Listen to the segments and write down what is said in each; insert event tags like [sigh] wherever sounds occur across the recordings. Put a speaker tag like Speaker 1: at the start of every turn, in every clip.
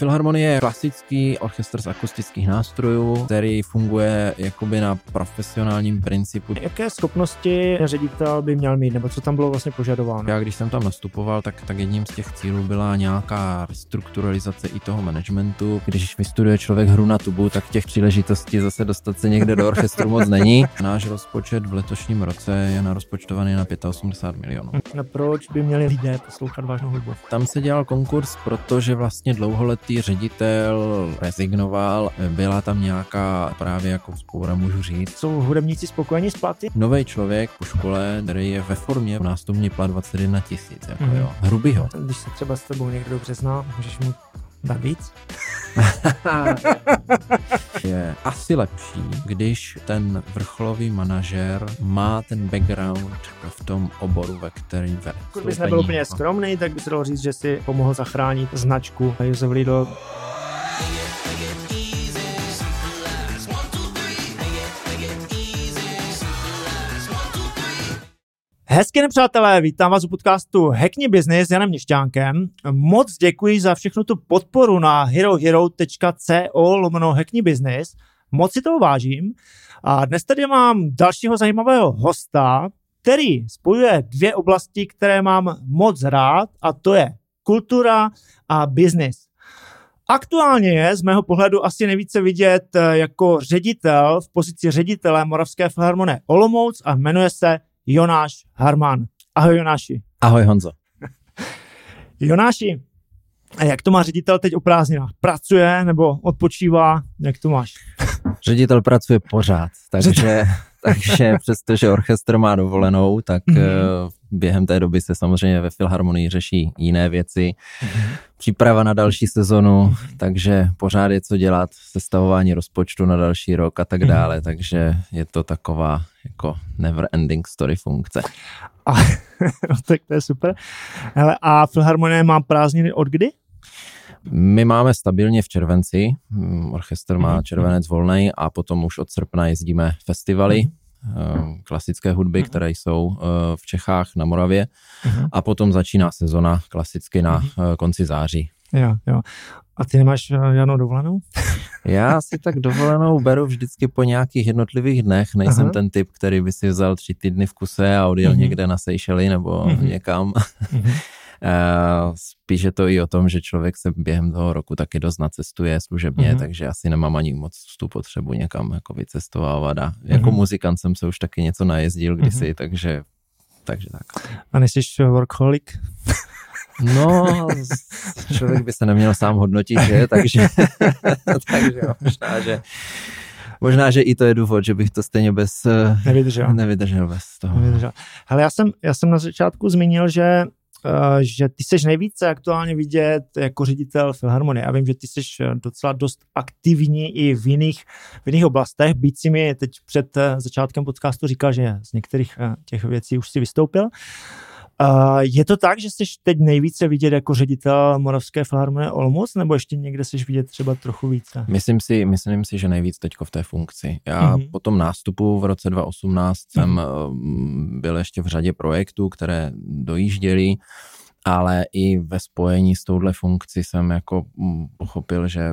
Speaker 1: Filharmonie je klasický orchestr z akustických nástrojů, který funguje jakoby na profesionálním principu.
Speaker 2: Jaké schopnosti ředitel by měl mít, nebo co tam bylo vlastně požadováno?
Speaker 1: Já když jsem tam nastupoval, tak, tak jedním z těch cílů byla nějaká restrukturalizace i toho managementu. Když vystuduje člověk hru na tubu, tak těch příležitostí zase dostat se někde do orchestru moc není. [laughs] Náš rozpočet v letošním roce je narozpočtovaný na 85 milionů.
Speaker 2: A proč by měli lidé poslouchat vážnou hudbu?
Speaker 1: Tam se dělal konkurs, protože vlastně dlouholetý ředitel rezignoval, byla tam nějaká právě jako spoura, můžu říct.
Speaker 2: Jsou hudebníci spokojení s platy?
Speaker 1: Nový člověk po škole, který je ve formě, nástupní plat 21 tisíc, jako mm-hmm. jo, hrubýho.
Speaker 2: Když se třeba s tebou někdo dobře zná, můžeš mu dát víc? [laughs]
Speaker 1: je asi lepší, když ten vrcholový manažer má ten background v tom oboru, ve kterém ve.
Speaker 2: Pokud bys nebyl úplně skromný, tak by se dalo říct, že si pomohl zachránit značku Josef Lidl. Hezky nepřátelé, vítám vás u podcastu Hackni Business s Janem Měšťánkem. Moc děkuji za všechnu tu podporu na herohero.co lomeno Hackni Business. Moc si toho vážím. A dnes tady mám dalšího zajímavého hosta, který spojuje dvě oblasti, které mám moc rád, a to je kultura a business. Aktuálně je z mého pohledu asi nejvíce vidět eh, jako ředitel v pozici ředitele Moravské filharmonie Olomouc a jmenuje se Jonáš Harman. Ahoj Jonáši.
Speaker 1: Ahoj Honzo. [laughs]
Speaker 2: Jonáši, a jak to má ředitel teď o prázdninách? Pracuje nebo odpočívá? Jak to máš? [laughs]
Speaker 1: Ředitel pracuje pořád, takže, [laughs] takže přestože orchestr má dovolenou, tak mm-hmm. během té doby se samozřejmě ve Filharmonii řeší jiné věci. Mm-hmm. Příprava na další sezonu, takže pořád je co dělat, sestavování rozpočtu na další rok a tak mhm. dále, takže je to taková jako never ending story funkce.
Speaker 2: A, [laughs] no, tak to je super. Hele, a Filharmonie má prázdniny od kdy?
Speaker 1: My máme stabilně v červenci, mm, orchestr má mhm. červenec volný a potom už od srpna jezdíme festivaly. Klasické hudby, mm. které jsou eh, v Čechách na Moravě mm. a potom začíná sezona klasicky na mm. konci září.
Speaker 2: Jo, jo. A ty nemáš žádnou dovolenou? [laughs]
Speaker 1: Já si tak dovolenou beru vždycky po nějakých jednotlivých dnech. Nejsem Aha. ten typ, který by si vzal tři týdny v kuse a odjel mm-hmm. někde na Seychely nebo mm-hmm. někam. Mm-hmm. [laughs] Spíš je to i o tom, že člověk se během toho roku taky dost nacestuje služebně, mm-hmm. takže asi nemám ani moc tu potřebu někam jako vycestovávat a jako mm-hmm. muzikant jsem se už taky něco najezdil kdysi, mm-hmm. takže, takže tak.
Speaker 2: A nejsi workaholic?
Speaker 1: No, člověk by se neměl sám hodnotit, že? Takže, [laughs] takže možná, že Možná, že i to je důvod, že bych to stejně bez...
Speaker 2: Nevydržel.
Speaker 1: Nevydržel bez toho.
Speaker 2: Nevydržel. Hele, já jsem, já jsem na začátku zmínil, že že ty seš nejvíce aktuálně vidět jako ředitel Filharmonie. Já vím, že ty seš docela dost aktivní i v jiných, v jiných oblastech. Byť si mi teď před uh, začátkem podcastu říkal, že z některých těch věcí už si vystoupil. Uh, je to tak, že jsi teď nejvíce vidět jako ředitel Moravské filharmonie Olmos, nebo ještě někde jsi vidět třeba trochu více?
Speaker 1: Myslím si, myslím si že nejvíc teďko v té funkci. Já mm-hmm. po tom nástupu v roce 2018 mm-hmm. jsem uh, byl ještě v řadě projektů, které dojížděly ale i ve spojení s touhle funkcí jsem jako mm, pochopil, že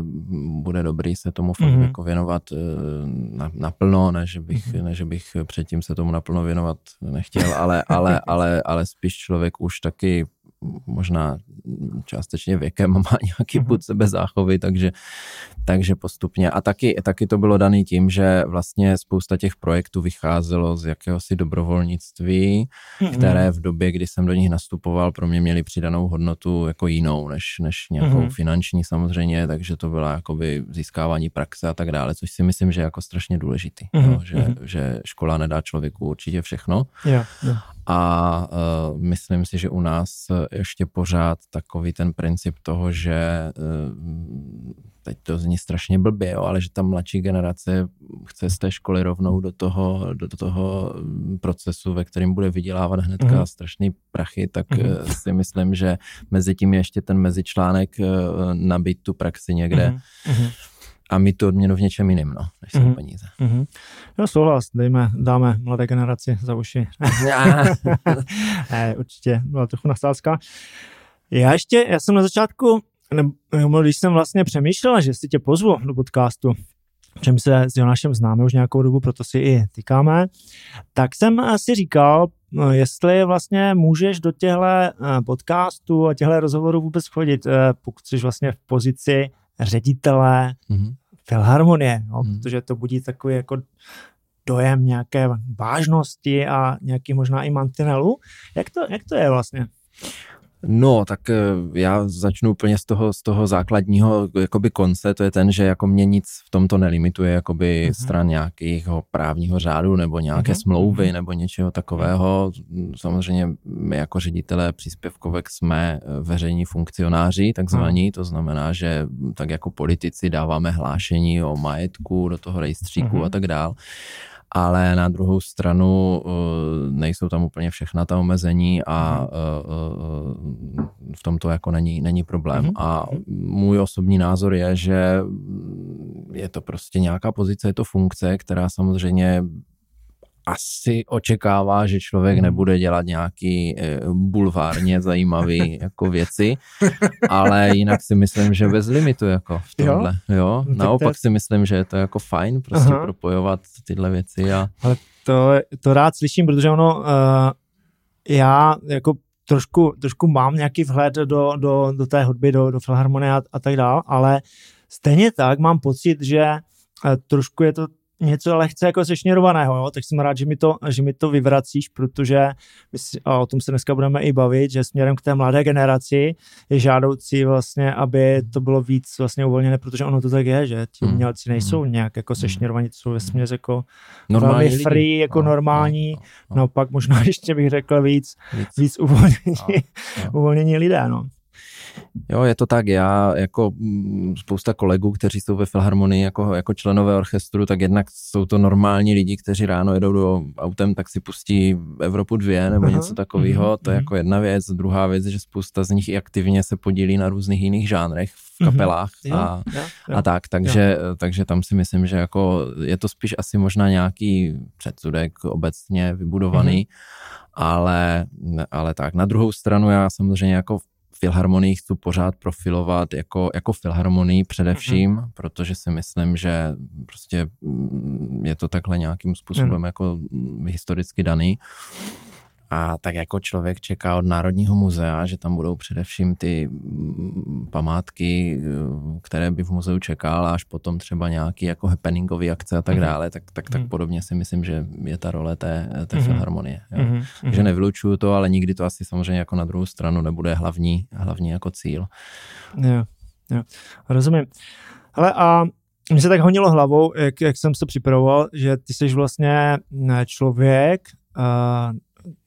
Speaker 1: bude dobrý se tomu fakt mm-hmm. jako věnovat eh, naplno, ne že, bych, mm-hmm. ne že bych předtím se tomu naplno věnovat nechtěl, ale, ale, ale, ale spíš člověk už taky možná částečně věkem má [laughs] nějaký put sebe záchovy, takže, takže postupně. A taky, taky to bylo daný tím, že vlastně spousta těch projektů vycházelo z jakéhosi dobrovolnictví, mm-hmm. které v době, kdy jsem do nich nastupoval, pro mě měly přidanou hodnotu jako jinou, než, než nějakou mm-hmm. finanční samozřejmě, takže to byla jakoby získávání praxe a tak dále, což si myslím, že je jako strašně důležitý, mm-hmm. no, že, mm-hmm. že škola nedá člověku určitě všechno.
Speaker 2: Yeah, yeah
Speaker 1: a uh, myslím si, že u nás ještě pořád takový ten princip toho, že uh, teď to zní strašně blbě, jo, ale že ta mladší generace chce z té školy rovnou do toho, do toho procesu, ve kterém bude vydělávat hnedka mm. strašný prachy, tak mm. si myslím, že mezi tím je ještě ten mezičlánek uh, nabít tu praxi někde. Mm a my tu odměnu v něčem jiném, no, než jsou mm-hmm. peníze. Mm-hmm.
Speaker 2: Jo, souhlas, dejme, dáme mladé generaci za uši. ne, [laughs] [laughs] určitě, byla trochu nasázka. Já ještě, já jsem na začátku nebo, když jsem vlastně přemýšlel, že si tě pozvu do podcastu, čem se s Jonášem známe už nějakou dobu, proto si i týkáme, tak jsem si říkal, no, jestli vlastně můžeš do těchto eh, podcastů a těchto rozhovorů vůbec chodit, eh, pokud jsi vlastně v pozici ředitele mm-hmm. filharmonie, no, mm-hmm. protože to budí takový jako dojem nějaké vážnosti a nějaký možná i mantinelu. Jak to, jak to je vlastně?
Speaker 1: No, tak eh, já začnu úplně z toho, z toho základního jakoby konce, to je ten, že jako mě nic v tomto nelimituje jakoby uh-huh. stran nějakého právního řádu nebo nějaké uh-huh. smlouvy mhm. nebo něčeho takového. Samozřejmě my jako ředitelé příspěvkovek jsme eh, veřejní funkcionáři, takzvaní, uh-huh. to znamená, že tak jako politici dáváme hlášení o majetku do toho rejstříku uh-huh. a tak dál ale na druhou stranu eh, nejsou tam úplně všechna ta omezení a mhm. eh, eh, v tom to jako není, není problém. Mm-hmm. A můj osobní názor je, že je to prostě nějaká pozice, je to funkce, která samozřejmě asi očekává, že člověk hmm. nebude dělat nějaký eh, bulvárně zajímavý [laughs] jako věci, ale jinak si myslím, že bez limitu jako v tomhle. Jo? jo? No, Naopak si myslím, že je to jako fajn prostě Aha. propojovat tyhle věci. A...
Speaker 2: Ale to, to rád slyším, protože ono, uh, já jako trošku, trošku mám nějaký vhled do, do, do té hudby, do, do filharmonie a, a tak dále, ale stejně tak mám pocit, že uh, trošku je to něco lehce jako sešněrovaného, jo? tak jsem rád, že mi to, že mi to vyvracíš, protože my si, a o tom se dneska budeme i bavit, že směrem k té mladé generaci je žádoucí vlastně, aby to bylo víc vlastně uvolněné, protože ono to tak je, že ti hmm. umělci nejsou hmm. nějak jako hmm. sešněrovaní, to jsou ve směs jako normální velmi free, lidi. jako no, normální, no, no. no pak možná [laughs] ještě bych řekl víc, víc, víc uvolnění, no, no. uvolnění lidé, no.
Speaker 1: Jo, je to tak. Já jako mm, spousta kolegů, kteří jsou ve Filharmonii jako, jako členové orchestru, tak jednak jsou to normální lidi, kteří ráno jedou do autem, tak si pustí Evropu dvě nebo Aha. něco takového. Uh-huh. To je mhm. jako jedna věc. Druhá věc, že spousta z nich i aktivně se podílí na různých jiných žánrech v mhm. kapelách a, a tak. Takže, jo. takže tam si myslím, že jako je to spíš asi možná nějaký předsudek obecně vybudovaný. Ale, ale tak, na druhou stranu já samozřejmě jako filharmonii chci pořád profilovat jako, jako filharmonii především, mm-hmm. protože si myslím, že prostě mm, je to takhle nějakým způsobem mm. jako historicky daný. A tak jako člověk čeká od Národního muzea, že tam budou především ty mm, památky, eh, které by v muzeu čekal, až potom třeba nějaký jako happeningové akce a tak mhm. dále, tak, tak, tak mhm. podobně si myslím, že je ta role té, té mm-hmm. filharmonie. Jo. Mm-hmm. Takže nevylučuju to, ale nikdy to asi samozřejmě jako na druhou stranu nebude hlavní, hlavní jako cíl.
Speaker 2: Jo, jo. rozumím. Ale a mě se tak honilo hlavou, jak, jak jsem se připravoval, že ty jsi vlastně člověk, uh,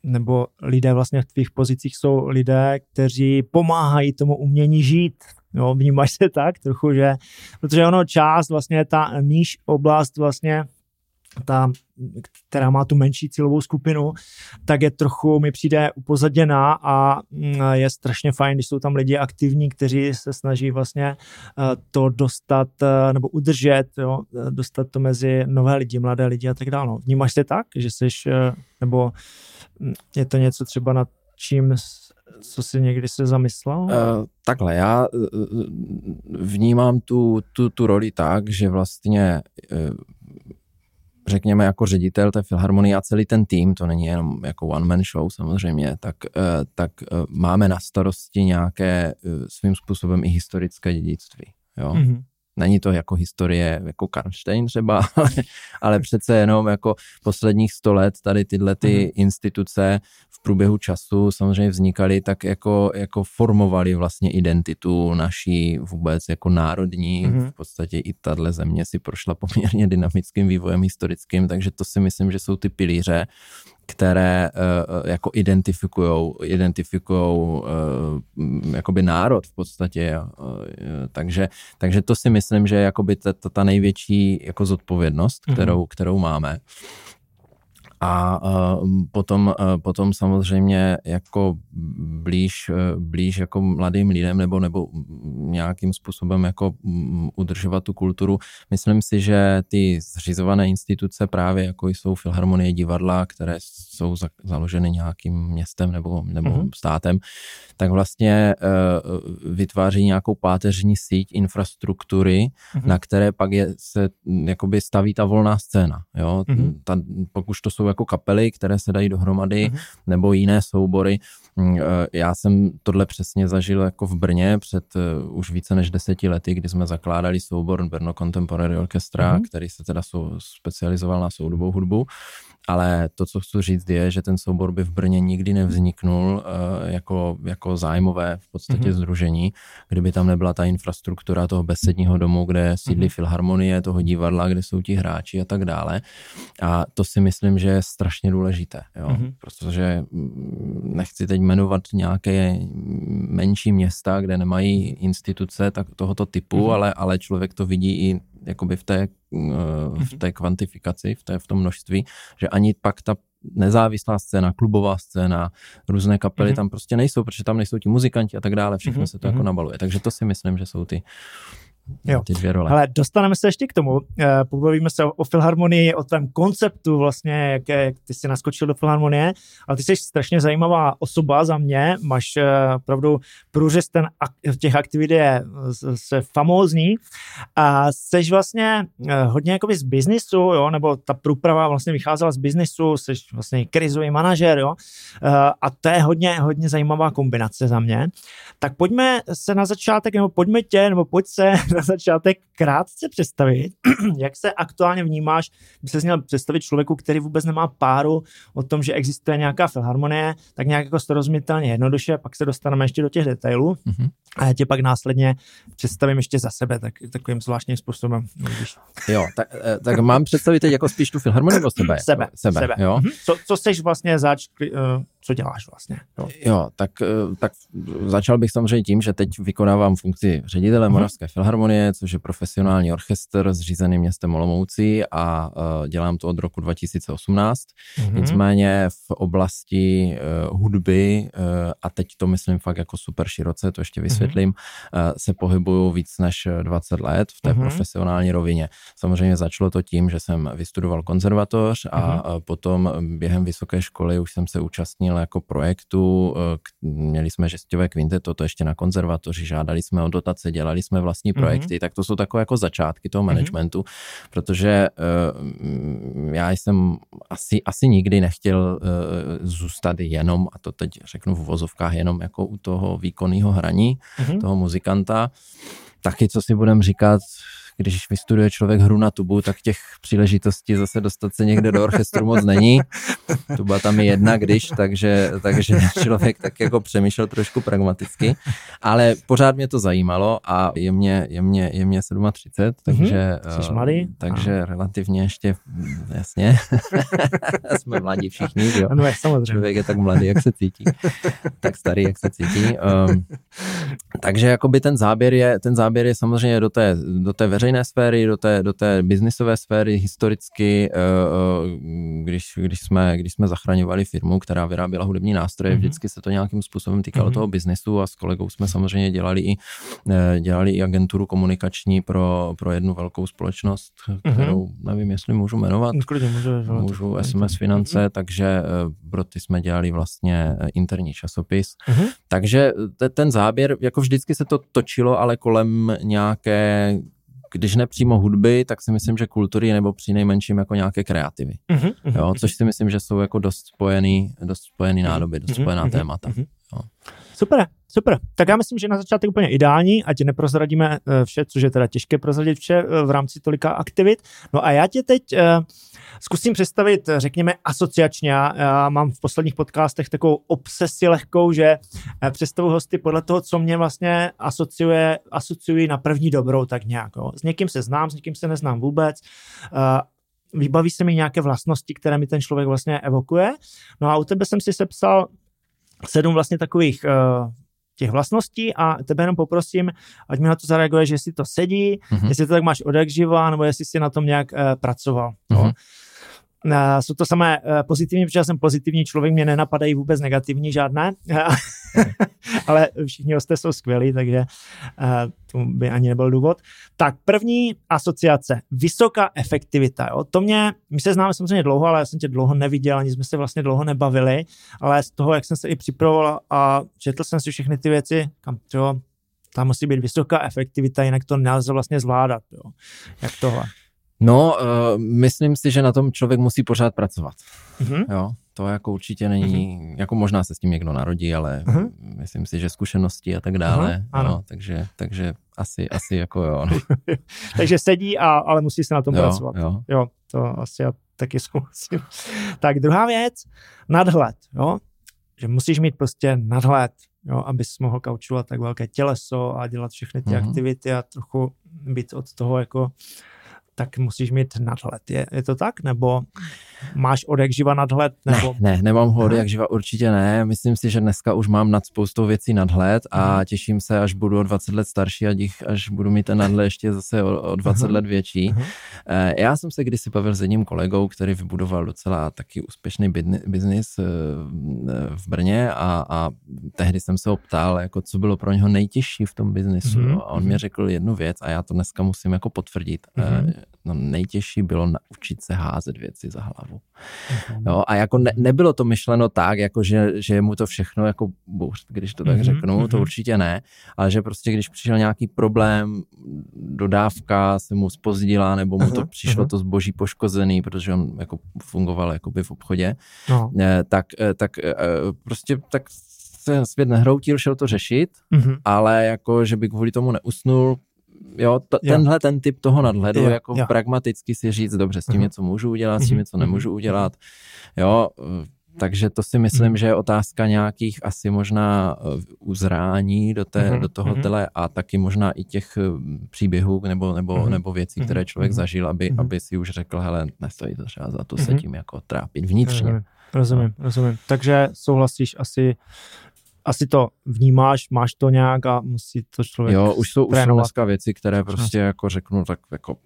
Speaker 2: nebo lidé vlastně v tvých pozicích jsou lidé, kteří pomáhají tomu umění žít. Jo, vnímáš se tak trochu, že, protože ono část vlastně ta níž oblast vlastně ta, která má tu menší cílovou skupinu, tak je trochu, mi přijde upozaděná a mm, je strašně fajn, když jsou tam lidi aktivní, kteří se snaží vlastně eh, to dostat eh, nebo udržet, jo, dostat to mezi nové lidi, mladé lidi a tak dále. No. Vnímáš se tak, že jsi, eh, nebo je to něco třeba nad čím co si někdy se zamyslel? Uh,
Speaker 1: takhle, já vnímám tu, tu, tu roli tak, že vlastně řekněme jako ředitel té filharmonie a celý ten tým, to není jenom jako one man show samozřejmě, tak, tak máme na starosti nějaké svým způsobem i historické dědictví. Jo? Mm-hmm. Není to jako historie jako Karlštejn třeba, [laughs] ale, ale přece jenom jako posledních sto let tady tyhle ty mm. instituce v průběhu času samozřejmě vznikaly tak jako, jako formovali vlastně identitu naší vůbec jako národní. Mm. V podstatě i tahle země si prošla poměrně dynamickým vývojem historickým, takže to si myslím, že jsou ty pilíře, které uh, jako identifikujou, identifikujou uh, jakoby národ v podstatě. Uh, takže, takže to si myslím, že je jakoby ta, ta, ta největší jako zodpovědnost, mm-hmm. kterou, kterou máme. A uh, potom, uh, potom samozřejmě jako blíž, uh, blíž jako mladým lidem nebo, nebo nějakým způsobem jako um, udržovat tu kulturu. Myslím si, že ty zřizované instituce právě jako jsou filharmonie divadla, které jsou za, založeny nějakým městem nebo, nebo uh-huh. státem, tak vlastně uh, vytváří nějakou páteřní síť infrastruktury, uh-huh. na které pak je, se jakoby staví ta volná scéna. Jo? Uh-huh. Ta, pokud to jsou jako kapely, které se dají dohromady, uh-huh. nebo jiné soubory. Mm, eh, já jsem tohle přesně zažil jako v Brně před uh, už více než deseti lety, kdy jsme zakládali soubor Brno Contemporary Orchestra, uh-huh. který se teda sou, specializoval na soudobou hudbu. Ale to, co chci říct, je, že ten soubor by v Brně nikdy nevzniknul uh, jako, jako zájmové v podstatě mm-hmm. združení, kdyby tam nebyla ta infrastruktura toho besedního domu, kde sídlí mm-hmm. filharmonie, toho divadla, kde jsou ti hráči a tak dále. A to si myslím, že je strašně důležité, jo? Mm-hmm. protože mm, nechci teď jmenovat nějaké menší města, kde nemají instituce tak tohoto typu, mm-hmm. ale, ale člověk to vidí i jakoby v té, mm-hmm. v té kvantifikaci, v, té, v tom množství, že ani pak ta nezávislá scéna, klubová scéna, různé kapely mm-hmm. tam prostě nejsou, protože tam nejsou ti muzikanti a tak dále, všechno mm-hmm. se to jako mhm. nabaluje. Takže to si myslím, že jsou ty, Jo. Ty dvě role.
Speaker 2: Ale dostaneme se ještě k tomu. Eh, pobavíme se o, o filharmonii, o tom konceptu vlastně, jak, jak ty jsi naskočil do filharmonie, ale ty jsi strašně zajímavá osoba za mě, máš uh, opravdu průřez ten těch aktivit je se famózní a jsi vlastně hodně jakoby z biznisu, jo, nebo ta průprava vlastně vycházela z biznisu, jsi vlastně krizový manažer, jo, a to je hodně, hodně zajímavá kombinace za mě. Tak pojďme se na začátek, nebo pojďme tě, nebo pojď se [laughs] na začátek krátce představit, [clears throat] jak se aktuálně vnímáš, by se měl představit člověku, který vůbec nemá páru o tom, že existuje nějaká filharmonie, tak nějak jako srozumitelně jednoduše, pak se dostaneme ještě do těch detailů mm-hmm. a já tě pak následně představím ještě za sebe tak, takovým zvláštním způsobem.
Speaker 1: Jo, tak, eh, tak mám představit teď jako spíš tu filharmonii nebo sebe?
Speaker 2: Sebe, sebe, sebe. Jo? Mm-hmm. Co, co jsi vlastně zač, uh, co děláš vlastně.
Speaker 1: Jo, jo tak, eh, tak začal bych samozřejmě tím, že teď vykonávám funkci ředitele mm-hmm. Moravské filharmonie, což je profesionální orchestr zřízený městem Olomoucí a uh, dělám to od roku 2018. Mm-hmm. Nicméně v oblasti uh, hudby, a teď to myslím fakt jako super široce, to ještě vysvětlím, mm-hmm. uh, se pohybuju víc než 20 let v té mm-hmm. profesionální rovině. Samozřejmě začalo to tím, že jsem vystudoval konzervatoř a mm-hmm. potom během vysoké školy už jsem se účastnil jako projektu, eh, měli jsme žestěvé kvinteto, to ještě na konzervatoři, žádali jsme o dotace, dělali jsme vlastní mhm. projekty, mm-hmm. tak to jsou takové jako začátky toho mhm. managementu, mm-hmm. protože uh, já jsem asi, asi nikdy nechtěl uh, zůstat jenom, a to teď řeknu v vozovkách, jenom jako u toho výkonného hraní, mm-hmm. toho muzikanta, taky, co si budem říkat, když vystuduje člověk hru na tubu, tak těch příležitostí zase dostat se někde do orchestru moc není. Tuba tam je jedna, když, takže, takže člověk tak jako přemýšlel trošku pragmaticky, ale pořád mě to zajímalo a je mě, je mě, je mě 37, takže,
Speaker 2: mm-hmm. Jsi mladý?
Speaker 1: takže a. relativně ještě, jasně, [laughs] jsme mladí všichni, jo?
Speaker 2: Ano, samozřejmě.
Speaker 1: Člověk je tak mladý, jak se cítí, tak starý, jak se cítí. Um, takže jakoby ten záběr je, ten záběr je samozřejmě do té, do té veřejné veřejné sféry, do té, do té biznisové sféry historicky, eh, eh, když, když, jsme, když jsme zachraňovali firmu, která vyráběla hudební nástroje, mm-hmm. vždycky se to nějakým způsobem týkalo mm-hmm. toho biznisu a s kolegou jsme samozřejmě dělali i, eh, dělali i agenturu komunikační pro, pro jednu velkou společnost, mhm. kterou mm-hmm. nevím, jestli můžu jmenovat.
Speaker 2: Klidně, můžu,
Speaker 1: můžu SMS finance, mm-hmm. takže pro ty jsme dělali vlastně interní časopis. Mm-hmm. Takže ten záběr, jako vždycky se to točilo, ale kolem nějaké když ne přímo hudby, tak si myslím, že kultury nebo při nejmenším jako nějaké kreativy. Uh-huh, jo, což si myslím, že jsou jako dost spojený, dost spojený nádoby, dost spojená uh-huh, témata. Uh-huh. Jo.
Speaker 2: Super, super. Tak já myslím, že na začátek úplně ideální, ať neprozradíme eh, vše, což je teda těžké prozradit vše eh, v rámci tolika aktivit. No a já tě teď uh, zkusím představit, řekněme, asociačně. Já mám v posledních podcastech takovou obsesi lehkou, že představu hosty podle toho, co mě vlastně asociuje, asociují na první dobrou, tak nějak. Jo. S někým se znám, s někým se neznám vůbec. Vybaví se mi nějaké vlastnosti, které mi ten člověk vlastně evokuje. No a u tebe jsem si sepsal sedm vlastně takových těch vlastností a tebe jenom poprosím, ať mi na to zareaguje, že jestli to sedí, mm-hmm. jestli to tak máš od jak živa, nebo jestli jsi na tom nějak uh, pracoval. Mm-hmm. Jsou to samé pozitivní, protože já jsem pozitivní člověk, mě nenapadají vůbec negativní žádné, [laughs] ale všichni ostatní jsou skvělí, takže to by ani nebyl důvod. Tak první asociace, vysoká efektivita. Jo? To mě, my se známe samozřejmě dlouho, ale já jsem tě dlouho neviděl, ani jsme se vlastně dlouho nebavili, ale z toho, jak jsem se i připravoval a četl jsem si všechny ty věci, kam to, tam musí být vysoká efektivita, jinak to nelze vlastně zvládat. Jo? Jak tohle?
Speaker 1: No, uh, myslím si, že na tom člověk musí pořád pracovat. Uh-huh. Jo, to jako určitě není, uh-huh. jako možná se s tím někdo narodí, ale uh-huh. myslím si, že zkušenosti a tak dále, uh-huh. ano. No, takže, takže asi, asi jako jo. No. [laughs]
Speaker 2: takže sedí, a, ale musí se na tom jo, pracovat. Jo. jo, to asi já taky souhlasím. tak druhá věc, nadhled, jo, že musíš mít prostě nadhled, jo, abys mohl kaučovat tak velké těleso a dělat všechny ty uh-huh. aktivity a trochu být od toho jako tak musíš mít nadhled. Je, je to tak? Nebo máš od jak živa nadhled? Nebo...
Speaker 1: Ne, ne, nemám ho od jak živa, určitě ne. Myslím si, že dneska už mám nad spoustou věcí nadhled a těším se, až budu o 20 let starší a dích, až budu mít ten nadhled ještě zase o, o 20 hmm. let větší. Hmm. Já jsem se kdysi bavil s jedním kolegou, který vybudoval docela taky úspěšný biznis eh, v Brně a, a tehdy jsem se ho ptal, jako co bylo pro něho nejtěžší v tom biznisu. Hmm. A on mi řekl jednu věc a já to dneska musím jako potvrdit. Hmm no nejtěžší bylo naučit se házet věci za hlavu. Mm-hmm. Jo, a jako ne, nebylo to myšleno tak, jako že, že mu to všechno jako bůř, když to tak mm-hmm. řeknu, to mhm. určitě ne, ale že prostě když přišel nějaký problém, dodávka se mu spozdila, nebo mu to přišlo to zboží poškozený, protože on jako fungoval jakoby v obchodě, no. Eh, tak, eh, tak eh, prostě tak se svět nehroutil, šel to řešit, mm-hmm. ale jako, že by kvůli tomu neusnul, jo, t- jo. tenhle ten typ toho nadhledu, jo, jako jo. pragmaticky si říct, dobře, s tím uh-huh. něco můžu udělat, s tím uh-huh. něco nemůžu udělat, jo, takže to si myslím, že je otázka nějakých asi možná eh, uzrání do, té, do toho tele a taky možná i těch eh, příběhů nebo, nebo, nebo věcí, které člověk zažil, aby, aby si už řekl, hele, nestojí to třeba za to se tím jako trápit vnitřně.
Speaker 2: Rozumím, no. rozumím. Takže souhlasíš asi asi to vnímáš, máš to nějak a musí to člověk
Speaker 1: Jo, už jsou, už jsou dneska věci, které prostě jako řeknu, tak jako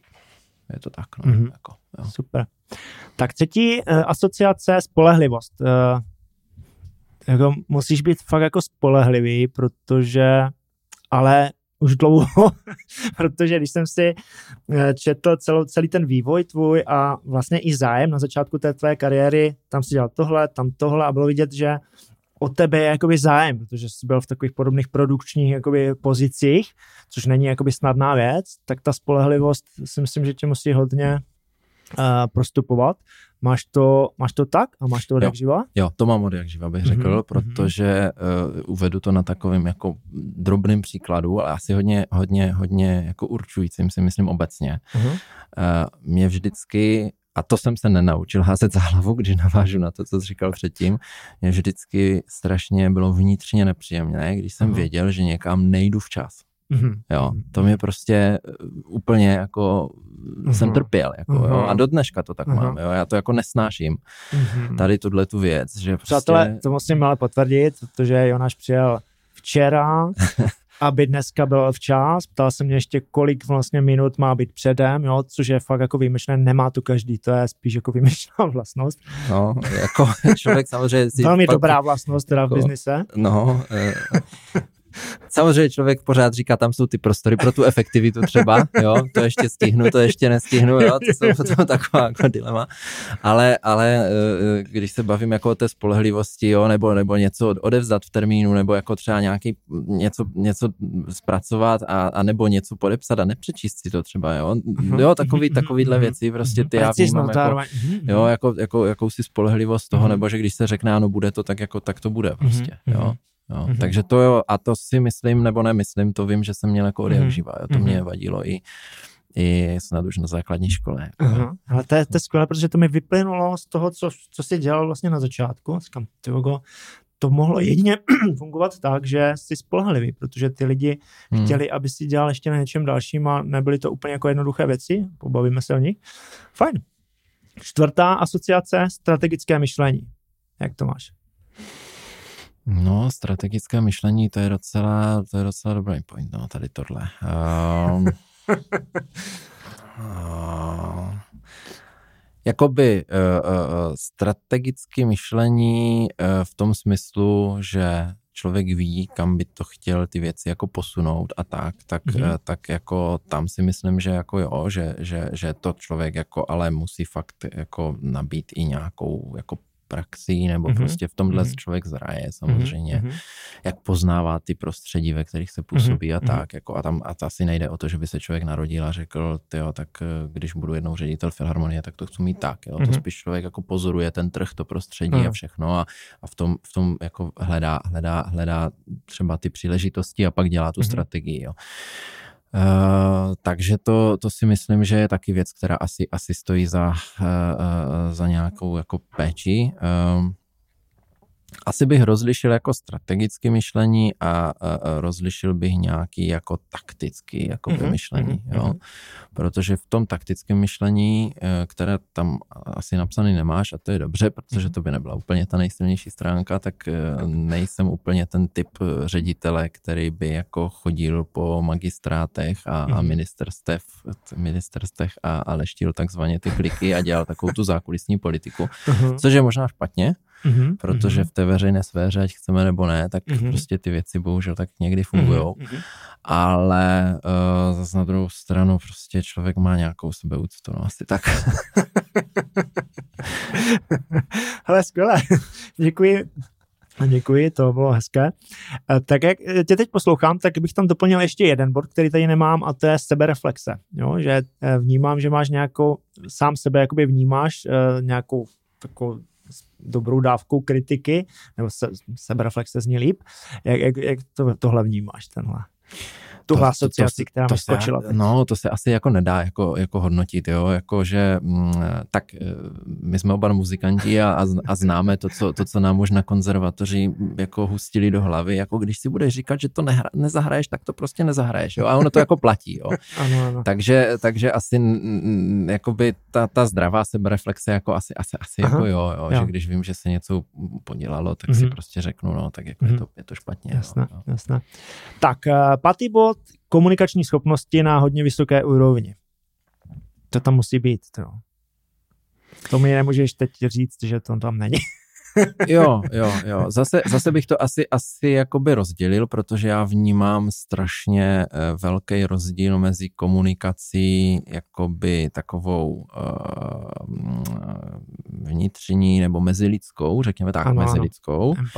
Speaker 1: je to tak. No, mm-hmm. jako, jo.
Speaker 2: Super. Tak třetí uh, asociace spolehlivost. Uh, jako musíš být fakt jako spolehlivý, protože ale už dlouho, [laughs] protože když jsem si eh, četl celou, celý ten vývoj tvůj a vlastně i zájem na začátku té tvé kariéry, tam si dělal tohle, tam tohle a bylo vidět, že o tebe je jakoby zájem, protože jsi byl v takových podobných produkčních jakoby pozicích, což není jakoby snadná věc, tak ta spolehlivost si myslím, že tě musí hodně uh, prostupovat. Máš to, máš to tak a máš to od jak živa?
Speaker 1: Jo, to mám od jak živa, bych řekl, mm-hmm. protože uh, uvedu to na takovým jako drobným příkladu, ale asi hodně, hodně, hodně jako určujícím si myslím obecně. Mm-hmm. Uh, mě vždycky a to jsem se nenaučil házet za hlavu, když navážu na to, co jsi říkal předtím. Mě vždycky strašně bylo vnitřně nepříjemné, když jsem uh-huh. věděl, že někam nejdu včas. Uh-huh. Jo, to mě prostě eh, úplně jako uh-huh. jsem trpěl, jako, uh-huh. jo, a do dneška to tak uh-huh. mám, jo, já to jako nesnáším, uh-huh. tady tuhle tu věc, že prostě...
Speaker 2: Přátelé, to musím ale potvrdit, protože Jonáš přijel včera [laughs] aby dneska byl včas. Ptal se mě ještě, kolik vlastně minut má být předem, jo, což je fakt jako výjimečné, nemá to každý, to je spíš jako výjimečná [laughs] vlastnost.
Speaker 1: No, jako [laughs] člověk samozřejmě...
Speaker 2: Velmi dobrá vlastnost teda v jako, biznise.
Speaker 1: No, eh, Samozřejmě člověk pořád říká, tam jsou ty prostory pro tu efektivitu třeba, jo, to ještě stihnu, to ještě nestihnu, jo, to jsou potom taková jako dilema. Ale, ale eh, když se bavím jako o té spolehlivosti, jo, nebo, nebo něco odevzat v termínu, nebo jako třeba nějaký něco, něco zpracovat a, a nebo něco podepsat a nepřečíst si to třeba, jo, mhm. jo, takový, takovýhle věci, prostě ty já vnímám jako, jo, jako, jako, jakousi spolehlivost toho, mhm. nebo že když se řekne, ano, bude to, tak jako, tak to bude prostě, mhm. jo. Jo. Mm-hmm. Takže to jo, a to si myslím, nebo nemyslím, to vím, že jsem měl jako mm-hmm. živa, jo. to mm-hmm. mě vadilo i, i snad už na základní škole.
Speaker 2: Uh-huh. Ale to je, to je skvělé, protože to mi vyplynulo z toho, co, co jsi dělal vlastně na začátku. Říkám, tyjo, to mohlo jedině [clears throat] fungovat tak, že jsi spolehlivý, protože ty lidi hmm. chtěli, aby si dělal ještě na něčem dalším a nebyly to úplně jako jednoduché věci, pobavíme se o nich. Fajn. Čtvrtá asociace, strategické myšlení. Jak to máš?
Speaker 1: No, strategické myšlení, to je docela, to je docela dobrý point, no, tady tohle. Um, uh, Jakoby uh, uh, strategické myšlení uh, v tom smyslu, že člověk ví, kam by to chtěl ty věci jako posunout a tak, tak, mm-hmm. tak jako tam si myslím, že jako jo, že, že, že to člověk jako ale musí fakt jako nabít i nějakou jako praxí, nebo mm-hmm. prostě v tomhle mm-hmm. člověk zraje samozřejmě, mm-hmm. jak poznává ty prostředí, ve kterých se působí mm-hmm. a tak, jako a tam a to asi nejde o to, že by se člověk narodil a řekl, jo, tak eh, když budu jednou ředitel filharmonie, tak to chci mít tak, jo, mm-hmm. to spíš člověk jako pozoruje ten trh, to prostředí mm-hmm. a všechno a, a v tom, v tom jako hledá, hledá, hledá třeba ty příležitosti a pak dělá tu mm-hmm. strategii, jo. Uh, takže to, to si myslím, že je taky věc, která asi, asi stojí za, uh, uh, za nějakou jako péči. Uh, asi bych rozlišil jako strategické myšlení a, a, a rozlišil bych nějaký jako taktický jako mm-hmm, myšlení, mm-hmm. jo. Protože v tom taktickém myšlení, eh, které tam asi napsaný nemáš a to je dobře, protože to by nebyla úplně ta nejsilnější stránka, tak eh, nejsem úplně ten typ eh, ředitele, který by jako chodil po magistrátech a, mm-hmm. a ministerstev, ministerstech a, a leštil takzvaně ty kliky a dělal takovou tu zákulisní politiku, mm-hmm. což je možná špatně, mm-hmm. protože mhm. v té veřejné sféře, ať chceme nebo ne, tak mm-hmm. prostě ty věci bohužel tak někdy fungují. Mm-hmm. Ale uh, zase na druhou stranu prostě člověk má nějakou sebeúctu, no asi tak. [laughs]
Speaker 2: Ale skvěle, [laughs] děkuji. Děkuji, to bylo hezké. Eh, tak jak tě teď poslouchám, tak bych tam doplnil ještě jeden bod, který tady nemám, a to je sebereflexe. Jo? Že eh, vnímám, že máš nějakou, sám sebe jakoby vnímáš nějakou takovou dobrou dávkou kritiky, nebo se, sebereflexe zní líp. Jak, jak, jak to, tohle vnímáš, tenhle? tuhle asociaci, to, to, která to skočila.
Speaker 1: Se, no, to se asi jako nedá jako, jako hodnotit, jo, jako že m, mm, tak eh, my jsme oba muzikanti a, a, a známe to co, to, co nám už na konzervatoři jako hustili do hlavy, jako když si budeš říkat, že to nehra, nezahraješ, tak to prostě nezahraješ, jo, a ono to jako platí, jo. [laughs] ano, ano. Takže, takže asi jakoby ta, ta zdravá sebereflexe jako asi, asi, asi jako jo, jo, jo, že když vím, že se něco podělalo, tak mm-hmm. si mhm. prostě řeknu, no, tak jako mm-hmm. je, to, je to špatně.
Speaker 2: Jasné,
Speaker 1: jo,
Speaker 2: jo. jasné. Tak, uh, patý bod, komunikační schopnosti na hodně vysoké úrovni. To tam musí být. To, to mi nemůžeš teď říct, že to tam není. [laughs]
Speaker 1: jo, jo, jo. Zase, zase bych to asi, asi jakoby rozdělil, protože já vnímám strašně uh, velký rozdíl mezi komunikací jakoby takovou uh, vnitřní nebo mezilidskou, řekněme tak, ano, mezilidskou ano.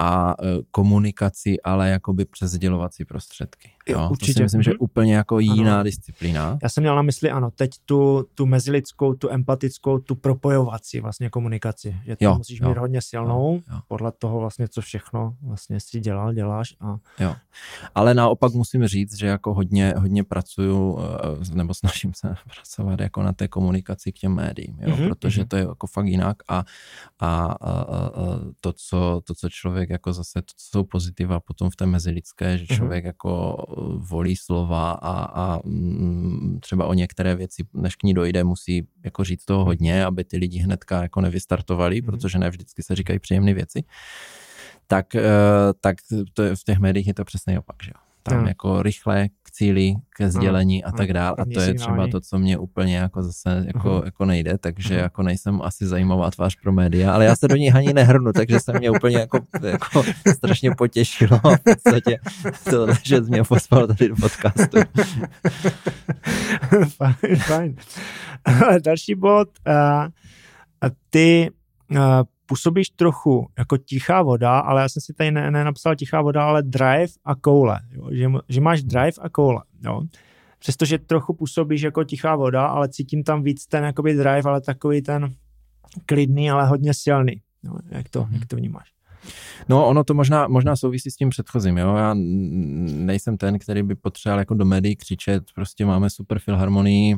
Speaker 1: a uh, komunikací, ale jakoby přes sdělovací prostředky. Jo, jo určitě. To si myslím, že je úplně jako jiná ano. disciplína.
Speaker 2: Já jsem měl na mysli, ano, teď tu, tu mezilidskou, tu empatickou, tu propojovací vlastně komunikaci, že to jo, musíš jo, mít hodně silnou, jo, jo. podle toho vlastně, co všechno vlastně si dělal, děláš. A...
Speaker 1: Jo, ale naopak musím říct, že jako hodně, hodně pracuju, eh, nebo snažím se [laughs] pracovat jako na té komunikaci k těm médiím, jo, mm-hmm, protože mm-hmm. to je jako fakt jinak a, a, a, a to, co, to, co člověk jako zase, to, co jsou pozitiva potom v té mezilidské, že mhm. člověk mm-hmm. jako volí slova a, a mm, třeba o některé věci, než k ní dojde, musí jako říct toho hodně, aby ty lidi hnedka jako nevystartovali, mm-hmm. protože ne vždycky se říkají příjemné věci. Tak, eh, tak to je, v těch médiích je to přesně opak, že jo tam hmm. jako rychle k cíli, ke sdělení hmm. a tak dále. A to je třeba to, co mě úplně jako zase jako, hmm. jako nejde, takže hmm. jako nejsem asi zajímavá tvář pro média, ale já se do ní ani nehrnu, takže se mě úplně jako, jako strašně potěšilo v podstatě to, že mě pospal tady do podcastu. [laughs]
Speaker 2: fajn, fajn. [laughs] Další bod. Uh, ty uh, působíš trochu jako tichá voda, ale já jsem si tady nenapsal tichá voda, ale drive a koule. Jo? Že, že máš drive a koule. Jo? Přestože trochu působíš jako tichá voda, ale cítím tam víc ten jakoby drive, ale takový ten klidný, ale hodně silný. Jo? Jak, to, jak to vnímáš?
Speaker 1: No, ono to možná, možná souvisí s tím předchozím, jo. Já nejsem ten, který by potřeboval jako do médií křičet, prostě máme super filharmonii,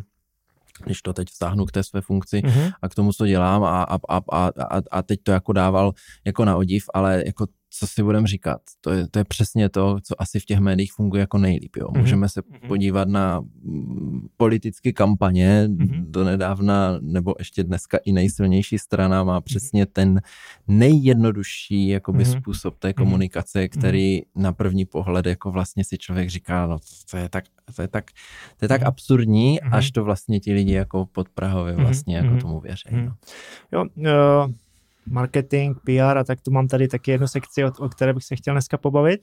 Speaker 1: když to teď vztáhnu k té své funkci mm-hmm. a k tomu, co dělám a, a, a, a, a teď to jako dával jako na odiv, ale jako co si budeme říkat, to je, to je přesně to, co asi v těch médiích funguje jako nejlíp. Jo. Mm-hmm. Můžeme se mm-hmm. podívat na politické kampaně mm-hmm. do nedávna, nebo ještě dneska i nejsilnější strana má mhm. přesně ten nejjednodušší jakoby mm-hmm. způsob té mhm. komunikace, který na první pohled jako vlastně si člověk říká, no to je tak, to je tak, to je tak absurdní, až to vlastně ti lidi jako pod Prahově vlastně jako tomu věří. No.
Speaker 2: Jo, uh, marketing, PR a tak tu mám tady taky jednu sekci, o, o které bych se chtěl dneska pobavit.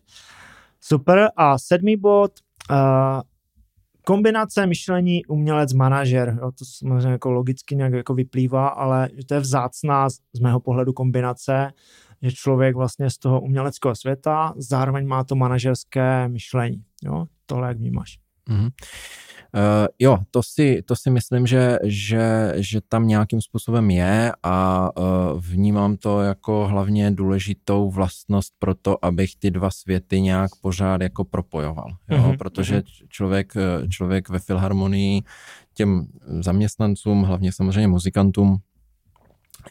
Speaker 2: Super. A sedmý bod, uh, kombinace myšlení umělec-manažer, jo, to samozřejmě jako logicky nějak jako vyplývá, ale to je vzácná z mého pohledu kombinace, že člověk vlastně z toho uměleckého světa zároveň má to manažerské myšlení. Jo? Tohle jak vnímáš? Mm-hmm.
Speaker 1: Uh, jo, to si, to si myslím, že, že, že tam nějakým způsobem je a uh, vnímám to jako hlavně důležitou vlastnost pro to, abych ty dva světy nějak pořád jako propojoval. Jo? Uh-huh, Protože uh-huh. člověk, eh, člověk ve filharmonii těm zaměstnancům, hlavně samozřejmě muzikantům,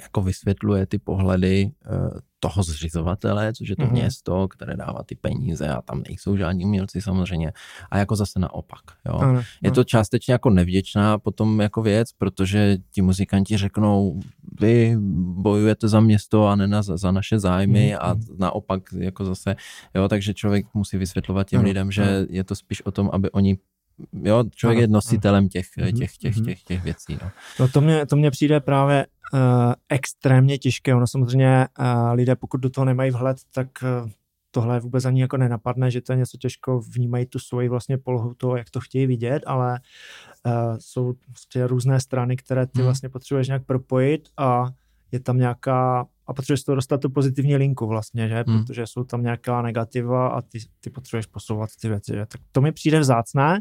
Speaker 1: jako vysvětluje ty pohledy uh, toho zřizovatele, což je to mm-hmm. město, které dává ty peníze a tam nejsou žádní umělci samozřejmě. A jako zase naopak. Jo. Mm-hmm. Je to částečně jako nevděčná potom jako věc, protože ti muzikanti řeknou, vy bojujete za město a ne na, za naše zájmy mm-hmm. a naopak jako zase, jo, takže člověk musí vysvětlovat těm mm-hmm. lidem, že je to spíš o tom, aby oni jo, člověk ano, je nositelem těch, těch, těch, těch, těch, těch věcí. No.
Speaker 2: no to, mě, to mě přijde právě uh, extrémně těžké. Ono samozřejmě uh, lidé, pokud do toho nemají vhled, tak uh, tohle vůbec ani jako nenapadne, že to je něco těžko, vnímají tu svoji vlastně polohu toho, jak to chtějí vidět, ale uh, jsou prostě různé strany, které ty hmm. vlastně potřebuješ nějak propojit a je tam nějaká a potřebuješ to dostat tu pozitivní linku vlastně, že? Hmm. Protože jsou tam nějaká negativa a ty, ty potřebuješ posouvat ty věci, že? Tak to mi přijde vzácné,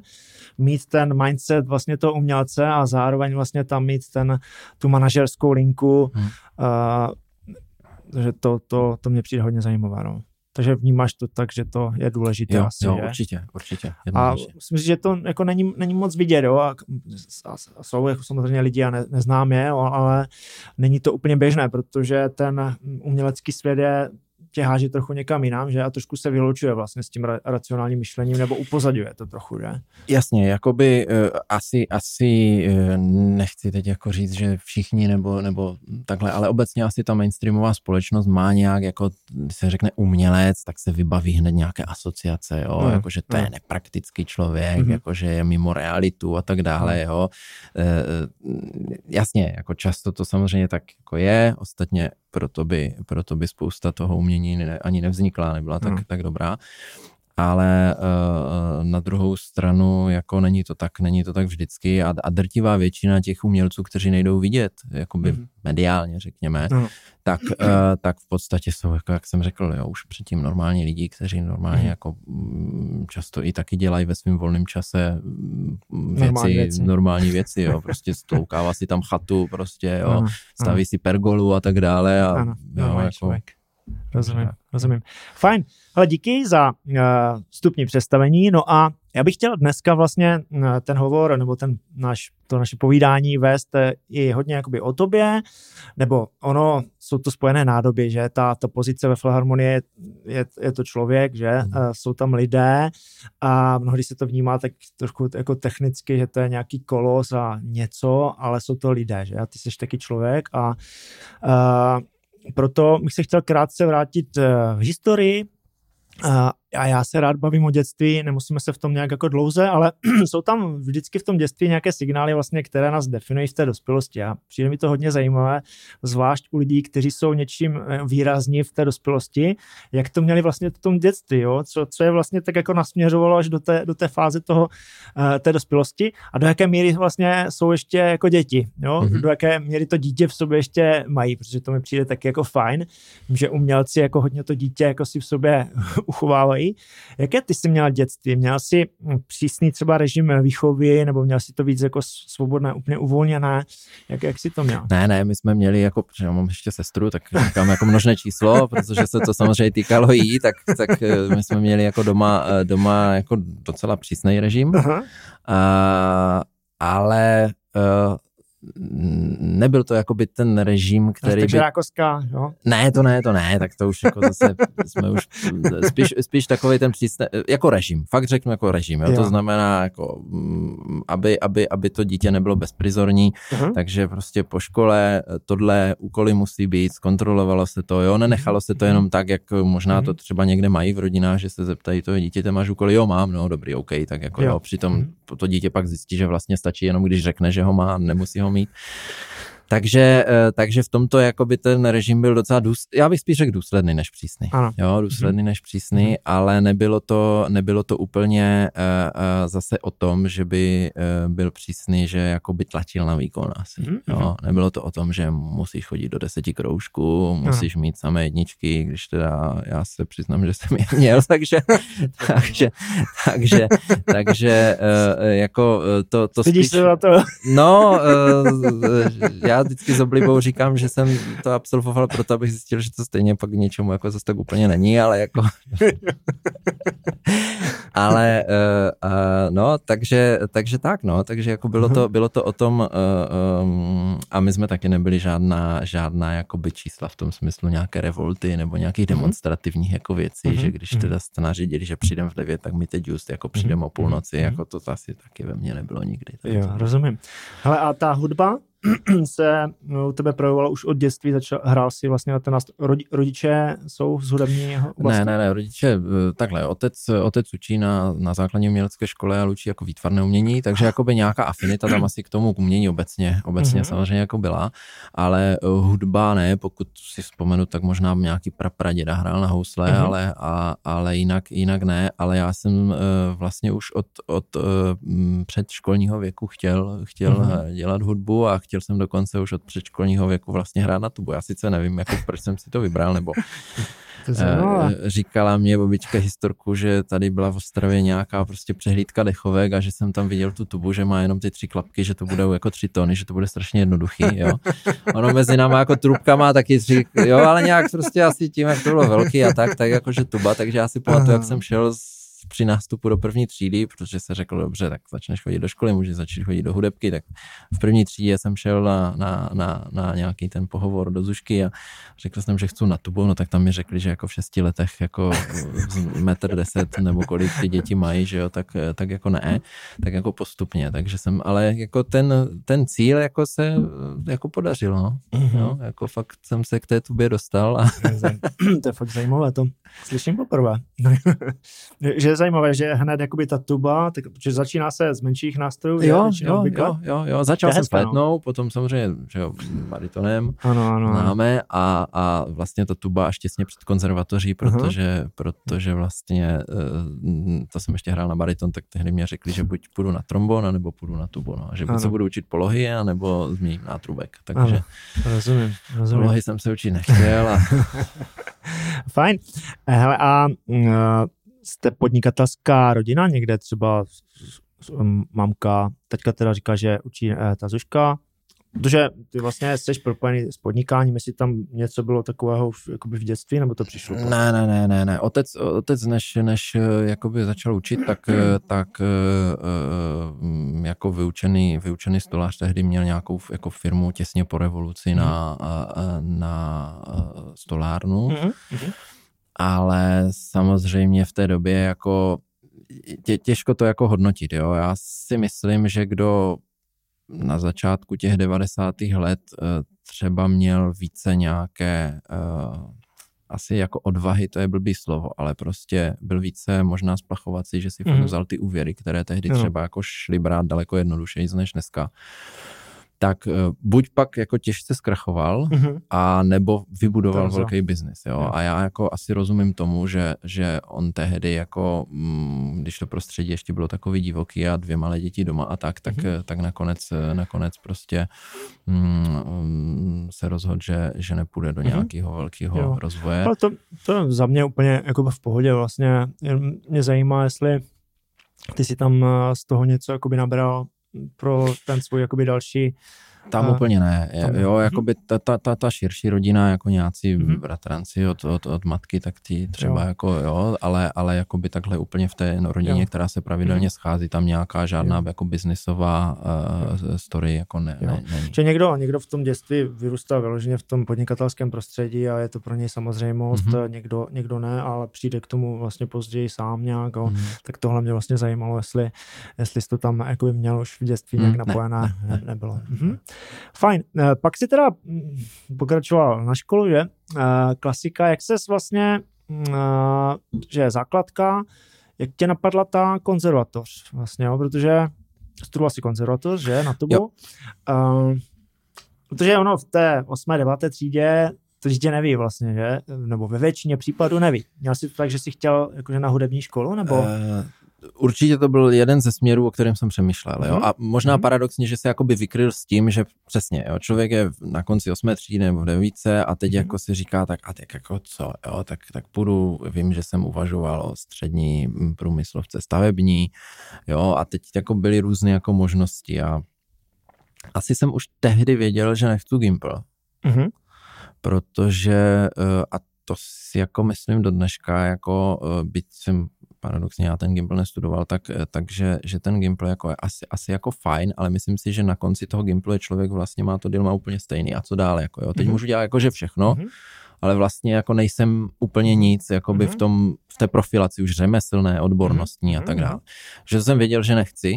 Speaker 2: mít ten mindset vlastně toho umělce a zároveň vlastně tam mít ten, tu manažerskou linku, hmm. uh, že to, to, to mě přijde hodně zajímavé, no. Takže vnímáš to tak, že to je důležité
Speaker 1: jo,
Speaker 2: asi,
Speaker 1: jo,
Speaker 2: že?
Speaker 1: určitě, určitě.
Speaker 2: A myslím si, že to jako není, není moc vidět, jo, a, a jsou jako samozřejmě lidi, a ne, neznám je, ale není to úplně běžné, protože ten umělecký svět je tě háže trochu někam jinam, že a trošku se vylučuje vlastně s tím ra- racionálním myšlením nebo upozadňuje to trochu, že?
Speaker 1: Jasně, jakoby uh, asi, asi uh, nechci teď jako říct, že všichni nebo, nebo takhle, ale obecně asi ta mainstreamová společnost má nějak jako, když se řekne umělec, tak se vybaví hned nějaké asociace, jo, mm, jakože to mm. je nepraktický člověk, mm. jakože je mimo realitu a tak dále, mm. jo. Uh, jasně, jako často to samozřejmě tak jako je, ostatně proto by, proto by spousta toho umění ne, ani nevznikla, nebyla tak, hmm. tak dobrá. Ale uh, na druhou stranu, jako není to tak, není to tak vždycky a, a drtivá většina těch umělců, kteří nejdou vidět, jakoby hmm. mediálně, řekněme, hmm. tak, uh, tak v podstatě jsou, jako jak jsem řekl, jo, už předtím normální lidi, kteří normálně hmm. jako mm, často i taky dělají ve svém volném čase mm, věci, normální věci, normální věci jo, [laughs] prostě stoukává si tam chatu, prostě, jo, ano, staví ano. si pergolu a tak dále a ano, jo, jako,
Speaker 2: člověk. Rozumím, rozumím. Fajn, ale díky za uh, vstupní představení. No a já bych chtěl dneska vlastně uh, ten hovor nebo ten náš, to naše povídání vést uh, i hodně jakoby o tobě, nebo ono, jsou to spojené nádoby, že ta, ta pozice ve Filharmonii je, je, je to člověk, že mm. uh, jsou tam lidé a mnohdy se to vnímá tak trošku jako technicky, že to je nějaký kolos a něco, ale jsou to lidé, že a ty jsi taky člověk a uh, proto bych se chtěl krátce vrátit eh, v historii a já se rád bavím o dětství, nemusíme se v tom nějak jako dlouze, ale [clears throat] jsou tam vždycky v tom dětství nějaké signály, vlastně, které nás definují v té dospělosti. A přijde mi to hodně zajímavé, zvlášť u lidí, kteří jsou něčím eh, výrazní v té dospělosti, jak to měli vlastně v tom dětství, jo? Co, co je vlastně tak jako nasměřovalo až do té, do té fáze toho, uh, té dospělosti a do jaké míry vlastně jsou ještě jako děti, jo? Mm-hmm. do jaké míry to dítě v sobě ještě mají, protože to mi přijde taky jako fajn, že umělci jako hodně to dítě jako si v sobě [laughs] uchovávají dělají. Jaké ty jsi měla dětství? Měla jsi hm, přísný třeba režim výchovy, nebo měla jsi to víc jako svobodné, úplně uvolněné? Jak, jak jsi to měl?
Speaker 1: Ne, ne, my jsme měli jako, protože já mám ještě sestru, tak říkám jako množné číslo, protože se to samozřejmě týkalo jí, tak, tak eh, my jsme měli jako doma, eh, doma jako docela přísný režim. Aha. A, ale uh, nebyl to jakoby ten režim, který
Speaker 2: by... Jo?
Speaker 1: Ne, to ne, to ne, tak to už jako zase [laughs] jsme už spíš, spíš takový ten přísne, jako režim, fakt řeknu jako režim, jo? jo. to znamená jako, mm, aby, aby, aby to dítě nebylo bezprizorní, uh-huh. takže prostě po škole tohle úkoly musí být, zkontrolovalo se to, jo, nenechalo se to jenom tak, jak možná to mhm. třeba někde mají v rodinách, že se zeptají to dítě, máš úkoly, jo, mám, no, dobrý, OK, tak jako jo, jo přitom uh-huh. to dítě pak zjistí, že vlastně stačí jenom, když řekne, že ho má, nemusí ho mít. Takže, eh, takže v tomto jakoby ten režim byl docela, důs, já bych spíš řekl důsledný než přísný. Ano. Jo, důsledný mm než přísný, mm ale nebylo to, nebylo to úplně uh, uh, zase o tom, že by uh, byl přísný, že jakoby tlačil na výkon asi. mm Jo, nebylo to o tom, že musíš chodit do deseti kroužků, musíš ano. mít samé jedničky, když teda já se přiznám, že jsem je měl, [laughs] takže, takže, takže, takže uh, jako to, to
Speaker 2: spíš... se na to?
Speaker 1: No, uh, [laughs] já já vždycky s oblibou říkám, že jsem to absolvoval proto, abych zjistil, že to stejně pak něčemu jako zase tak úplně není, ale jako... [laughs] ale uh, uh, no, takže, takže tak, no, takže jako bylo to, bylo to o tom uh, um, a my jsme taky nebyli žádná, žádná jakoby čísla v tom smyslu nějaké revolty nebo nějakých mhm. demonstrativních jako věcí, uh-huh. že když mhm. teda jste nařídili, že přijdeme v 9, tak my teď just jako přijdeme o půlnoci, jako to asi taky ve mně nebylo nikdy.
Speaker 2: Jo, rozumím. Hele, a ta hudba, [clears throat] se no, u tebe projevovalo už od dětství, začal, hrál si vlastně na ten rodi, rodiče jsou z hudební
Speaker 1: oblasti? Ne, ne, ne, rodiče, eh, takhle, otec, otec učí na, na základní umělecké škole a učí jako výtvarné umění, takže jakoby nějaká afinita tam asi k tomu k umění obecně, obecně mm-hmm. samozřejmě jako byla, ale eh, hudba ne, pokud si vzpomenu, tak možná nějaký prapraděda hrál na housle, mm-hmm. ale, a, ale jinak, jinak ne, ale já jsem uh, vlastně už od, od předškolního věku chtěl, chtěl mm-hmm. dělat hudbu a chtěl chtěl jsem dokonce už od předškolního věku vlastně hrát na tubu. Já sice nevím, jako proč jsem si to vybral, nebo [laughs] e, říkala mě babička historku, že tady byla v Ostravě nějaká prostě přehlídka dechovek a že jsem tam viděl tu tubu, že má jenom ty tři klapky, že to budou jako tři tony, že to bude strašně jednoduchý, jo. Ono mezi náma jako trubka má taky tři, jo, ale nějak prostě asi tím, jak to bylo velký a tak, tak jakože tuba, takže já si pamatuju, jak jsem šel z při nástupu do první třídy, protože se řekl, dobře, tak začneš chodit do školy, můžeš začít chodit do hudebky, tak v první třídě jsem šel na, na, na, na nějaký ten pohovor do Zušky a řekl jsem, že chci na tubu, no tak tam mi řekli, že jako v šesti letech jako [laughs] metr deset nebo kolik ty děti mají, že jo, tak, tak jako ne, tak jako postupně, takže jsem, ale jako ten, ten cíl jako se jako podařil, no. Mm-hmm. no jako fakt jsem se k té tubě dostal. A...
Speaker 2: to je fakt zajímavé, to slyším poprvé. [laughs] [laughs] že je zajímavé, že hned jakoby ta tuba, tak, protože začíná se z menších nástrojů.
Speaker 1: Jo, jo, jo, jo, jo, začal jsem s flétnou, no. potom samozřejmě, že jo, baritonem ano, ano, známe a, a vlastně ta tuba až těsně před konzervatoří, protože, uh-huh. protože vlastně eh, to jsem ještě hrál na bariton, tak tehdy mě řekli, že buď půjdu na trombon, nebo půjdu na tubu, no, že buď ano. se budu učit polohy, anebo změním nátrubek, takže
Speaker 2: ano, rozumím, rozumím.
Speaker 1: polohy jsem se učit nechtěl. A... [laughs]
Speaker 2: Fajn. Hele, a uh, jste podnikatelská rodina někde, třeba mamka, teďka teda říká, že učí eh, ta Zuška, Protože ty vlastně jsi propojený s podnikáním, jestli tam něco bylo takového jakoby v dětství, nebo to přišlo?
Speaker 1: Ne, ne, ne, ne, ne. Otec, otec než, než eh, jakoby začal učit, tak, eh, [clears throat] tak jako vyučený, vyučený stolář tehdy měl nějakou jako firmu těsně po revoluci na, mhm. na stolárnu. Mm-hmm ale samozřejmě v té době jako tě, těžko to jako hodnotit, jo. Já si myslím, že kdo na začátku těch 90. let eh, třeba měl více nějaké uh, asi jako odvahy, to je blbý slovo, ale prostě byl více možná splachovací, že si mm. vzal ty úvěry, které tehdy třeba jako šly brát daleko jednodušeji než dneska tak eh, buď pak jako těžce zkrachoval, mm-hmm. a nebo vybudoval velký biznis, jo. A já jako asi rozumím tomu, že, že on tehdy jako, mm, když to prostředí ještě bylo takový divoký a dvě malé děti doma a tak, tak, mm-hmm. tak nakonec, nakonec prostě mm, se rozhodl, že, že nepůjde do mm-hmm. nějakého velkého jo. rozvoje.
Speaker 2: Ale to, to za mě úplně jako v pohodě vlastně. Mě zajímá, jestli ty si tam eh, z toho něco jakoby nabral pro ten svůj jakoby další
Speaker 1: Tam uh, úplně ne. Tam, jo, jako by ta, ta, ta, ta širší rodina, jako nějací uh-huh. bratranci od, od, od matky, tak ty třeba jo. jako jo, ale, ale jako by takhle úplně v té rodině, jo. která se pravidelně uh-huh. schází, tam nějaká žádná jo. jako biznisová uh, story jako ne, ne,
Speaker 2: není. Že někdo, někdo v tom dětství vyrůstal vyloženě v tom podnikatelském prostředí a je to pro něj samozřejmost, uh-huh. někdo, někdo ne, ale přijde k tomu vlastně později sám nějak, uh-huh. tak tohle mě vlastně zajímalo, jestli, jestli jsi to tam jako měl už v dětství nějak uh-huh. napojené, ne, ne, ne, nebylo. Uh-huh. Fajn. Eh, pak si teda mm, pokračoval na školu, že? Eh, klasika, jak ses vlastně, mm, eh, že je základka, jak tě napadla ta konzervatoř vlastně, jo? protože studoval si konzervatoř, že, na tubu. Uh, protože ono v té 8. 9. třídě to dítě neví vlastně, že? Nebo ve většině případů neví. Měl jsi to tak, že jsi chtěl jakože na hudební školu, nebo? Uh,
Speaker 1: určitě to byl jeden ze směrů, o kterém jsem přemýšlel. Jo? Mhm. A možná mm. paradoxně, že se jakoby vykryl s tím, že přesně, jo, člověk je na konci osmé třídy nebo v devíce a teď mm. jako si říká, tak a teď jako co, jo, tak, tak půjdu, vím, že jsem uvažoval o střední průmyslovce stavební, jo, a teď jako byly různé jako možnosti a asi jsem už tehdy věděl, že nechci Gimple. Mm. Protože, eh, a to si jako myslím do dneška, jako eh, byť jsem paradoxně já ten Gimple nestudoval, tak, eh, takže že ten Gimple jako je asi, asi jako fajn, ale myslím si, že na konci toho Gimple člověk vlastně má to dilema úplně stejný a co dále, jako jo. Teď mm-hmm. můžu dělat jakože všechno, mm-hmm. ale vlastně jako nejsem úplně nic, jako by mm-hmm. v mhm. tom, v té profilaci už řemeslné, odbornostní mm-hmm. a tak mhm. dále. Že jsem věděl, že nechci,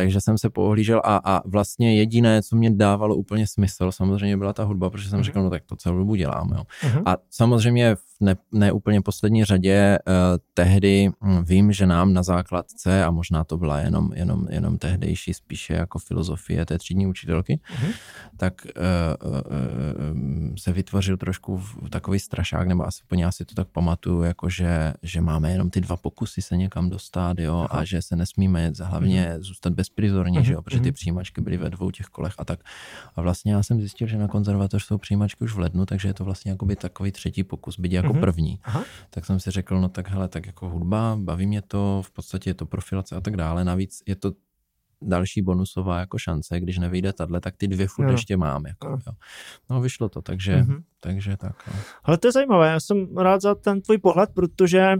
Speaker 1: takže jsem se poohlížel a, a vlastně jediné, co mě dávalo úplně smysl, samozřejmě byla ta hudba, protože jsem mm-hmm. říkal, no tak to celou dobu dělám. Jo. Mm-hmm. A samozřejmě v ne, ne úplně poslední řadě uh, tehdy hm, vím, že nám na základce, a možná to byla jenom, jenom, jenom tehdejší spíše jako filozofie té třídní učitelky, mm-hmm. tak uh, uh, se vytvořil trošku takový strašák, nebo asi po asi to tak pamatuju, jako že, že máme jenom ty dva pokusy se někam dostat, jo, Aha. a že se nesmíme hlavně mm-hmm. zůstat bezprizorně, mm-hmm. že jo, protože ty mhm. přijímačky byly ve dvou těch kolech a tak. A vlastně já jsem zjistil, že na konzervatoř jsou přijímačky už v lednu, takže je to vlastně jako by takový třetí pokus, byť jako mm-hmm. první. Aha. Tak jsem si řekl, no tak hele, tak jako hudba, baví mě to, v podstatě je to profilace a tak dále. Navíc je to další bonusová jako šance, když nevyjde tahle, tak ty dvě furt no. ještě mám. Jako, jo. No vyšlo to, takže, mm-hmm. takže tak. No.
Speaker 2: Ale to je zajímavé, já jsem rád za ten tvůj pohled, protože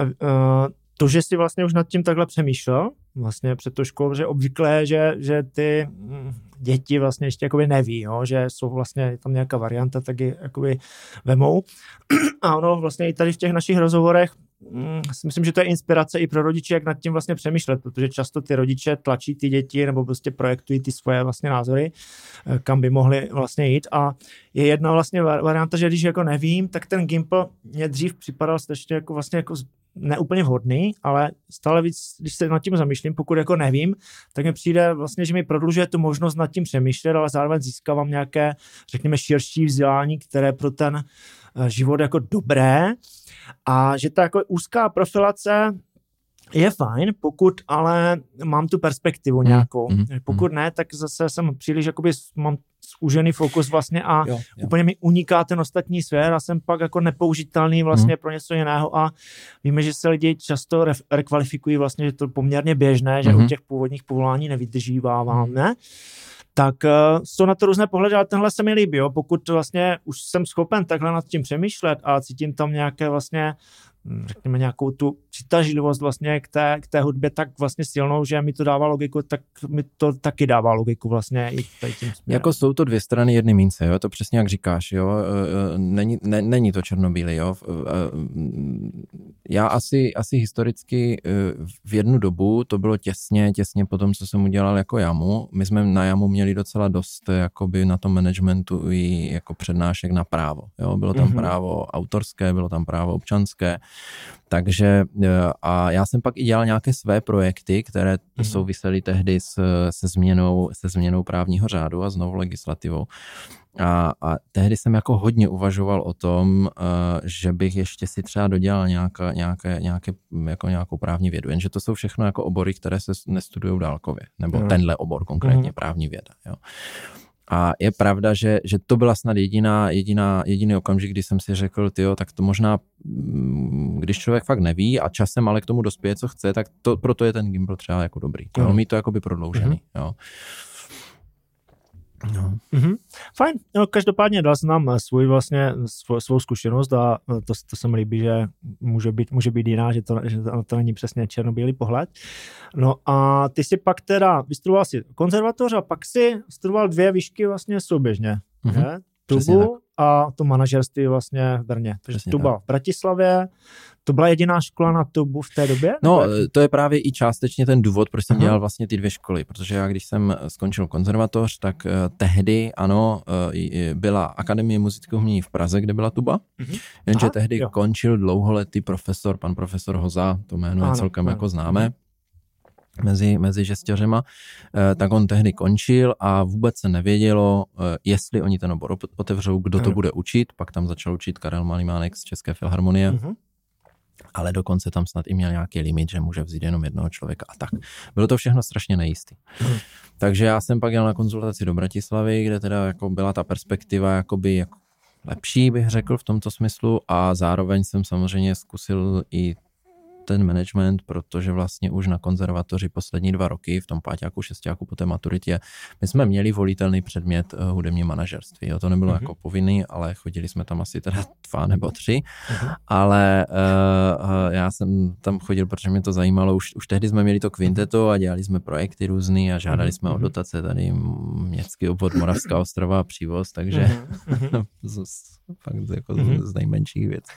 Speaker 2: uh, to, že jsi vlastně už nad tím takhle přemýšlel, vlastně před to školou, že obvykle, že, že ty mm, děti vlastně ještě jakoby neví, jo, že jsou vlastně tam nějaká varianta, tak ji jakoby vemou. [clears throat] A ono vlastně i tady v těch našich rozhovorech mm, si myslím, že to je inspirace i pro rodiče, jak nad tím vlastně přemýšlet, protože často ty rodiče tlačí ty děti nebo prostě projektují ty svoje vlastně názory, eh, kam by mohly vlastně jít a je jedna vlastně varianta, že když jako nevím, tak ten Gimple mě dřív připadal strašně jako vlastně jako neúplně vhodný, ale stále víc, když se nad tím zamýšlím, pokud jako nevím, tak mi přijde vlastně, že mi prodlužuje tu možnost nad tím přemýšlet, ale zároveň získávám nějaké, řekněme, širší vzdělání, které pro ten eh, život jako dobré a že ta jako úzká profilace je fajn, pokud ale mám tu perspektivu hmm, nějakou. Mm, mm, pokud ne, tak zase jsem příliš, jakoby mám zúžený fokus vlastně a jo, jo. úplně mi uniká ten ostatní svět a jsem pak jako nepoužitelný vlastně mm. pro něco jiného a víme, že se lidi často re- rekvalifikují vlastně, že to je poměrně běžné, že mm. u těch původních povolání nevydržíváváme. Tak uh, jsou na to různé pohledy, ale tenhle se mi líbí, jo. pokud vlastně už jsem schopen takhle nad tím přemýšlet a cítím tam nějaké vlastně Hm, řekněme, nějakou tu přitažlivost vlastně k té, k té hudbě tak vlastně silnou, že mi to dává logiku, tak mi to taky dává logiku vlastně i tady tím
Speaker 1: směrem. Jako jsou to dvě strany jedny mince, jo, to přesně jak říkáš, jo, e, e, není, ne, není to černobílý, jo. E, já asi, asi historicky v jednu dobu, to bylo těsně, těsně po tom, co jsem udělal jako jamu, my jsme na jamu měli docela dost jakoby na tom managementu i jako přednášek na právo, jo, bylo tam mm-hmm. právo autorské, bylo tam právo občanské, takže a já jsem pak i dělal nějaké své projekty, které mm-hmm. souvisely tehdy s, se, změnou, se změnou právního řádu a s novou legislativou. A, a tehdy jsem jako hodně uvažoval o tom, uh, že bych ještě si třeba dodělal nějaká, nějaké, nějaké, jako nějakou právní vědu. Jenže to jsou všechno jako obory, které se nestudují dálkově. Nebo mm. tenhle obor konkrétně, mm. právní věda. Jo. A je pravda, že, že to byla snad jediná, jediná, jediný okamžik, kdy jsem si řekl, tyjo, tak to možná, mm, když člověk fakt neví a časem ale k tomu dospěje, co chce, tak to, proto je ten gimbal třeba jako dobrý. Mm. Jo, mít to jako by prodloužený. Mm. Jo.
Speaker 2: No. Mm-hmm. Fajn, no, každopádně dal jsem nám svůj vlastně, svou, svou zkušenost a to, to se mi líbí, že může být, může být jiná, že to, že to, není přesně černobílý pohled. No a ty si pak teda, vystudoval si konzervatoř a pak si studoval dvě výšky vlastně souběžně. Mm-hmm. Tubu a to manažerství vlastně v Brně. Takže Přesně tuba tak. v Bratislavě, to byla jediná škola na tubu v té době?
Speaker 1: No, to je právě i částečně ten důvod, proč jsem Aha. dělal vlastně ty dvě školy, protože já když jsem skončil konzervatoř, tak uh, tehdy, ano, uh, byla Akademie muzického umění v Praze, kde byla tuba, uh-huh. jenže Aha, tehdy jo. končil dlouholetý profesor, pan profesor Hoza, to jméno ano, je celkem ano. jako známé, uh-huh mezi, mezi žestěřema, eh, tak on tehdy končil a vůbec se nevědělo, eh, jestli oni ten obor otevřou, kdo to bude učit, pak tam začal učit Karel Malimánek z České filharmonie, uh-huh. ale dokonce tam snad i měl nějaký limit, že může vzít jenom jednoho člověka a tak. Bylo to všechno strašně nejistý. Uh-huh. Takže já jsem pak jel na konzultaci do Bratislavy, kde teda jako byla ta perspektiva jakoby jako lepší, bych řekl v tomto smyslu a zároveň jsem samozřejmě zkusil i ten management, protože vlastně už na konzervatoři poslední dva roky, v tom páťáku, šestáku po té maturitě, my jsme měli volitelný předmět uh, hudební manažerství. Jo, to nebylo uh-huh. jako povinný, ale chodili jsme tam asi teda dva nebo tři, uh-huh. ale uh, já jsem tam chodil, protože mě to zajímalo. Už, už tehdy jsme měli to kvinteto a dělali jsme projekty různý a žádali uh-huh. jsme o dotace tady městský obvod Moravská ostrova a přívoz, takže [laughs] uh-huh. z, fakt jako uh-huh. z nejmenších věcí.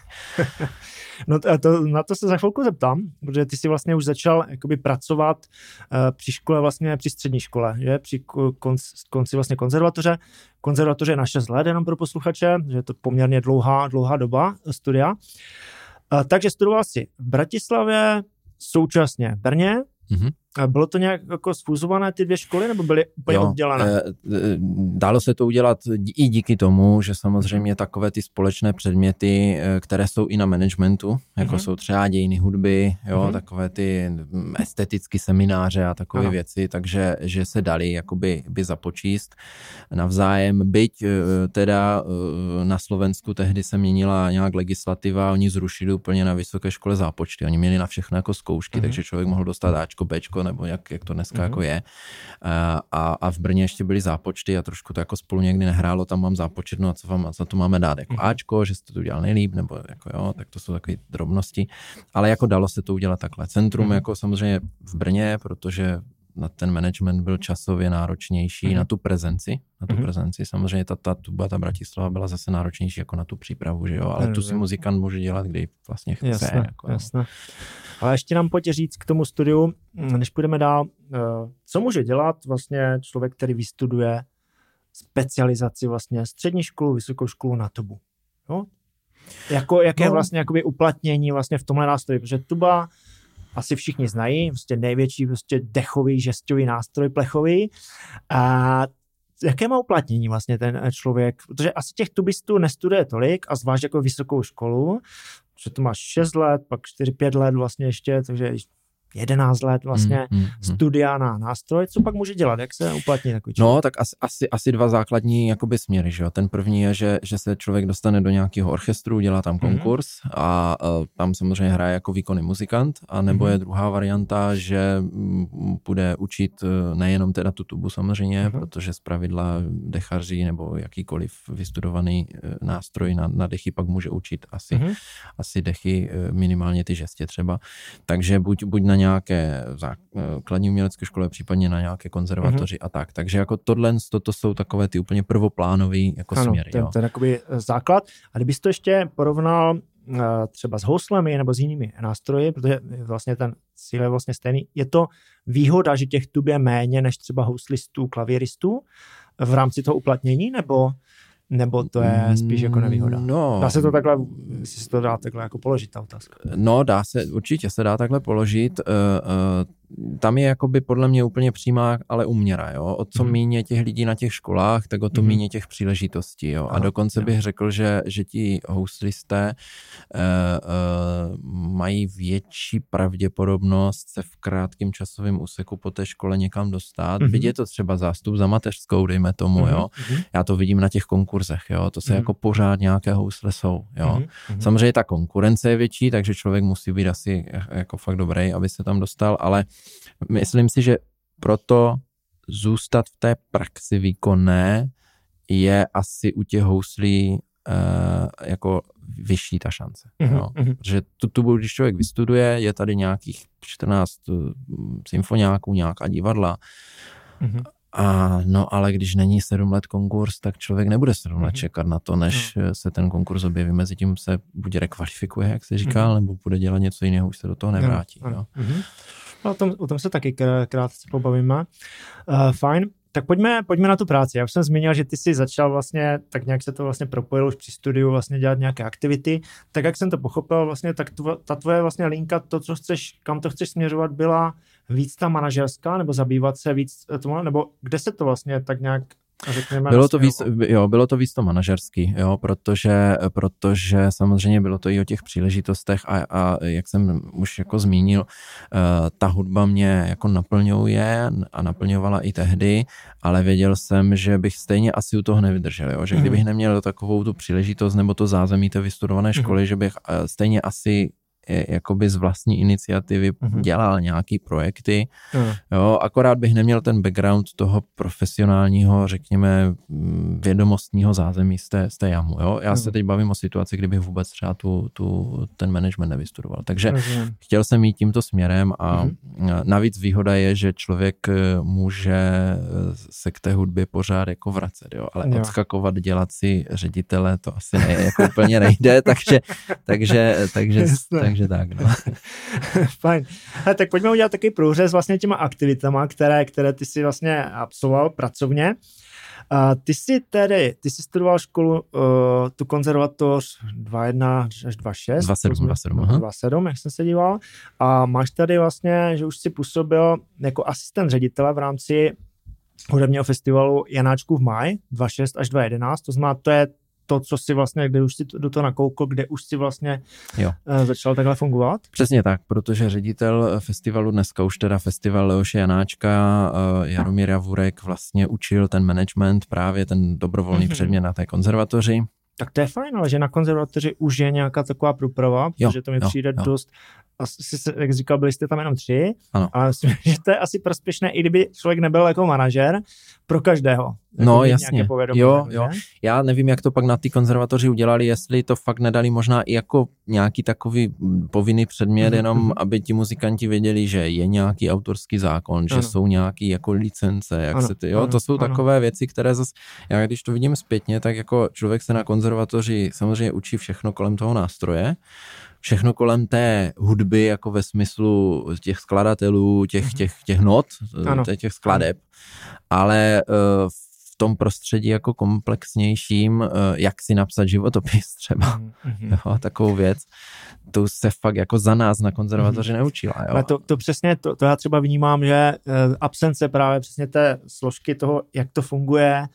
Speaker 1: [laughs]
Speaker 2: no to, to, na to se za chvilku zeptám, protože ty jsi vlastně už začal jakoby pracovat uh, při škole, vlastně při střední škole, že? Při konci, konci vlastně konzervatoře. Konzervatoře je na 6 let, jenom pro posluchače, že je to poměrně dlouhá, dlouhá doba studia. Uh, takže studoval jsi v Bratislavě, současně v Brně, mm-hmm. A bylo to nějak jako sfúzované ty dvě školy, nebo byly úplně jo, oddělené? Eh,
Speaker 1: eh, dalo se to udělat i díky tomu, že samozřejmě takové ty společné předměty, eh, které jsou i na managementu, jako uh-huh. jsou třeba dějiny hudby, jo, uh-huh. takové ty estetické semináře a takové uh-huh. věci, takže že se dali jakoby by započíst navzájem, byť teda na Slovensku tehdy se měnila nějak legislativa, oni zrušili úplně na vysoké škole zápočty, oni měli na všechno jako zkoušky, uh-huh. takže člověk mohl dostat Ačko, Bčko, nebo jak, jak to dneska mm-hmm. jako je. A, a v Brně ještě byly zápočty a trošku to jako spolu někdy nehrálo, tam mám zápočet, no a co vám za to máme dát, jako mm-hmm. Ačko, že jste to udělal nejlíp, nebo jako jo, tak to jsou takové drobnosti, ale jako dalo se to udělat takhle. Centrum mm-hmm. jako samozřejmě v Brně, protože na ten management byl časově náročnější, mm-hmm. na tu prezenci, na tu mm-hmm. prezenci. Samozřejmě ta, ta tuba, ta Bratislava byla zase náročnější jako na tu přípravu, že jo, ale tu si muzikant může dělat, kdy vlastně chce.
Speaker 2: Jasné, jako, jasné. Ale ještě nám pojď říct k tomu studiu, než půjdeme dál, eh, co může dělat vlastně člověk, který vystuduje specializaci vlastně střední školu, vysokou školu na tubu. Jo? Jako, jaké no. vlastně jakoby uplatnění vlastně v tomhle nástroji, protože tuba asi všichni znají, prostě největší prostě dechový, žestový nástroj plechový. A jaké má uplatnění vlastně ten člověk, protože asi těch tubistů nestuduje tolik a zvlášť jako vysokou školu, že to máš 6 let, pak 4-5 let vlastně ještě, takže 11 let vlastně mm, mm, studia na nástroj, co pak může dělat, jak se uplatní takový
Speaker 1: člověk? No, tak asi, asi, asi dva základní jakoby směry, že jo. Ten první je, že, že se člověk dostane do nějakého orchestru, dělá tam mhm. konkurs mm. a uh, tam samozřejmě hraje jako výkonný muzikant, a nebo mm. je druhá varianta, že bude učit e, nejenom teda tu tubu samozřejmě, mm. protože z pravidla dechaři nebo jakýkoliv vystudovaný e, nástroj na, na dechy pak může učit asi, mm. asi dechy, minimálně ty žestě třeba. Takže buď, buď na nějaké základní umělecké škole, případně na nějaké konzervatoři mm-hmm. a tak. Takže jako tohle, toto jsou takové ty úplně prvoplánové jako ano, směry.
Speaker 2: Ten, jo. ten jakoby eh, základ. A kdybys to ještě porovnal uh, třeba s houslemi nebo s jinými nástroji, protože vlastně ten cíl je vlastně stejný, je to výhoda, že těch tub je méně než třeba houslistů, klavíristů v rámci toho uplatnění, nebo nebo to je spíš jako nevýhoda? No, dá se to takhle, jestli se to dá takhle jako položit ta otázka.
Speaker 1: No, dá se, určitě se dá takhle položit. Uh, uh, tam je jakoby podle mě úplně přímá, ale uměra, jo. O co mm. míně těch lidí na těch školách, tak o to mm. míně těch příležitostí, jo. A dokonce bych řekl, že, že ti houslisté uh, uh, mají větší pravděpodobnost se v krátkém časovém úseku po té škole někam dostat. Mm. Vidí to třeba zástup za mateřskou, dejme tomu, mm. jo. Mm. Já to vidím na těch konkurzech, jo. To se mm. jako pořád nějaké housle jsou, jo. Mm. Samozřejmě ta konkurence je větší, takže člověk musí být asi jako fakt dobrý, aby se tam dostal, ale Myslím si, že proto zůstat v té praxi výkonné je asi u těch houslí uh, jako vyšší ta šance. Mm-hmm. Jo. Protože tu tubu, když člověk vystuduje, je tady nějakých 14 uh, symfoniáků, nějaká divadla, mm-hmm. A no, ale když není sedm let konkurs, tak člověk nebude sedm let mhm. čekat na to, než no. se ten konkurs objeví. Mezi tím se buď rekvalifikuje, jak se říká, mm-hmm. nebo bude dělat něco jiného, už se do toho nevrátí. No, no.
Speaker 2: Mm-hmm. No, o, tom, o tom se taky krátce pobavíme. Uh, fajn. Tak pojďme, pojďme na tu práci. Já už jsem zmínil, že ty jsi začal vlastně, tak nějak se to vlastně propojilo už při studiu, vlastně dělat nějaké aktivity. Tak jak jsem to pochopil, vlastně, tak tvo, ta tvoje vlastně linka, to, co chceš, kam to chceš směřovat, byla víc ta manažerská, nebo zabývat se víc tomu, nebo kde se to vlastně tak nějak
Speaker 1: bylo to, víc, jo, bylo to víc to manažerský, jo, protože, protože samozřejmě bylo to i o těch příležitostech a, a jak jsem už jako zmínil, uh, ta hudba mě jako naplňuje a naplňovala i tehdy, ale věděl jsem, že bych stejně asi u toho nevydržel, jo, že kdybych mhm. neměl takovou tu příležitost nebo to zázemí té vystudované mhm. školy, že bych uh, stejně asi jakoby z vlastní iniciativy mm-hmm. dělal nějaký projekty, mm. jo, akorát bych neměl ten background toho profesionálního, řekněme, mm, vědomostního zázemí z té, z té jamu, jo. Já mm. se teď bavím o situaci, kdybych vůbec třeba tu, tu, ten management nevystudoval. Takže mm. chtěl jsem jít tímto směrem a mm. navíc výhoda je, že člověk eh, může eh, se k té hudbě pořád jako vracet, jo, ale jo. odskakovat, dělat si ředitele, to asi ne, jako úplně nejde, [laughs] takže, takže, takže, takže takže tak. No. [laughs]
Speaker 2: Fajn. Hele, tak pojďme udělat takový průřez vlastně těma aktivitama, které, které ty si vlastně absolvoval pracovně. Uh, ty jsi tedy, ty jsi studoval školu, uh, tu konzervatoř 2.1 až 2.6.
Speaker 1: 2.7, 2.7,
Speaker 2: 2.7, jak jsem se díval. A máš tady vlastně, že už si působil jako asistent ředitele v rámci hudebního festivalu Janáčku v maj 2.6 až 2.11, to znamená, to je to, co si vlastně, kde už si do toho nakoukl, kde už si vlastně jo. Eh, začal takhle fungovat?
Speaker 1: Přesně tak, protože ředitel festivalu dneska už teda festival Leoše Janáčka, eh, Jaromír Javurek vlastně učil ten management, právě ten dobrovolný mm-hmm. předmět na té konzervatoři.
Speaker 2: Tak to je fajn, ale že na konzervatoři už je nějaká taková průprava, jo, protože to mi jo, přijde jo. dost asi, jak říkal, byli jste tam jenom tři, ano. ale myslím, [laughs] že to je asi prospěšné, i kdyby člověk nebyl jako manažer, pro každého.
Speaker 1: Jako no jasně, povědomí, jo, jo. Já nevím, jak to pak na ty konzervatoři udělali, jestli to fakt nedali možná i jako nějaký takový povinný předmět, mm-hmm. jenom aby ti muzikanti věděli, že je nějaký autorský zákon, že ano. jsou nějaký jako licence, jak ano, se ty, jo, ano, to jsou ano. takové věci, které zase, já když to vidím zpětně, tak jako člověk se na konzervatoři samozřejmě učí všechno kolem toho nástroje, všechno kolem té hudby, jako ve smyslu těch skladatelů, těch, mhm. těch, těch not, ano. těch skladeb, ale uh, v tom prostředí jako komplexnějším, uh, jak si napsat životopis třeba, mm-hmm. jo, takovou věc, to se fakt jako za nás na konzervatoři mm-hmm. neučila. Jo.
Speaker 2: Ale to, to přesně, to, to já třeba vnímám, že uh, absence právě přesně té složky toho, jak to funguje,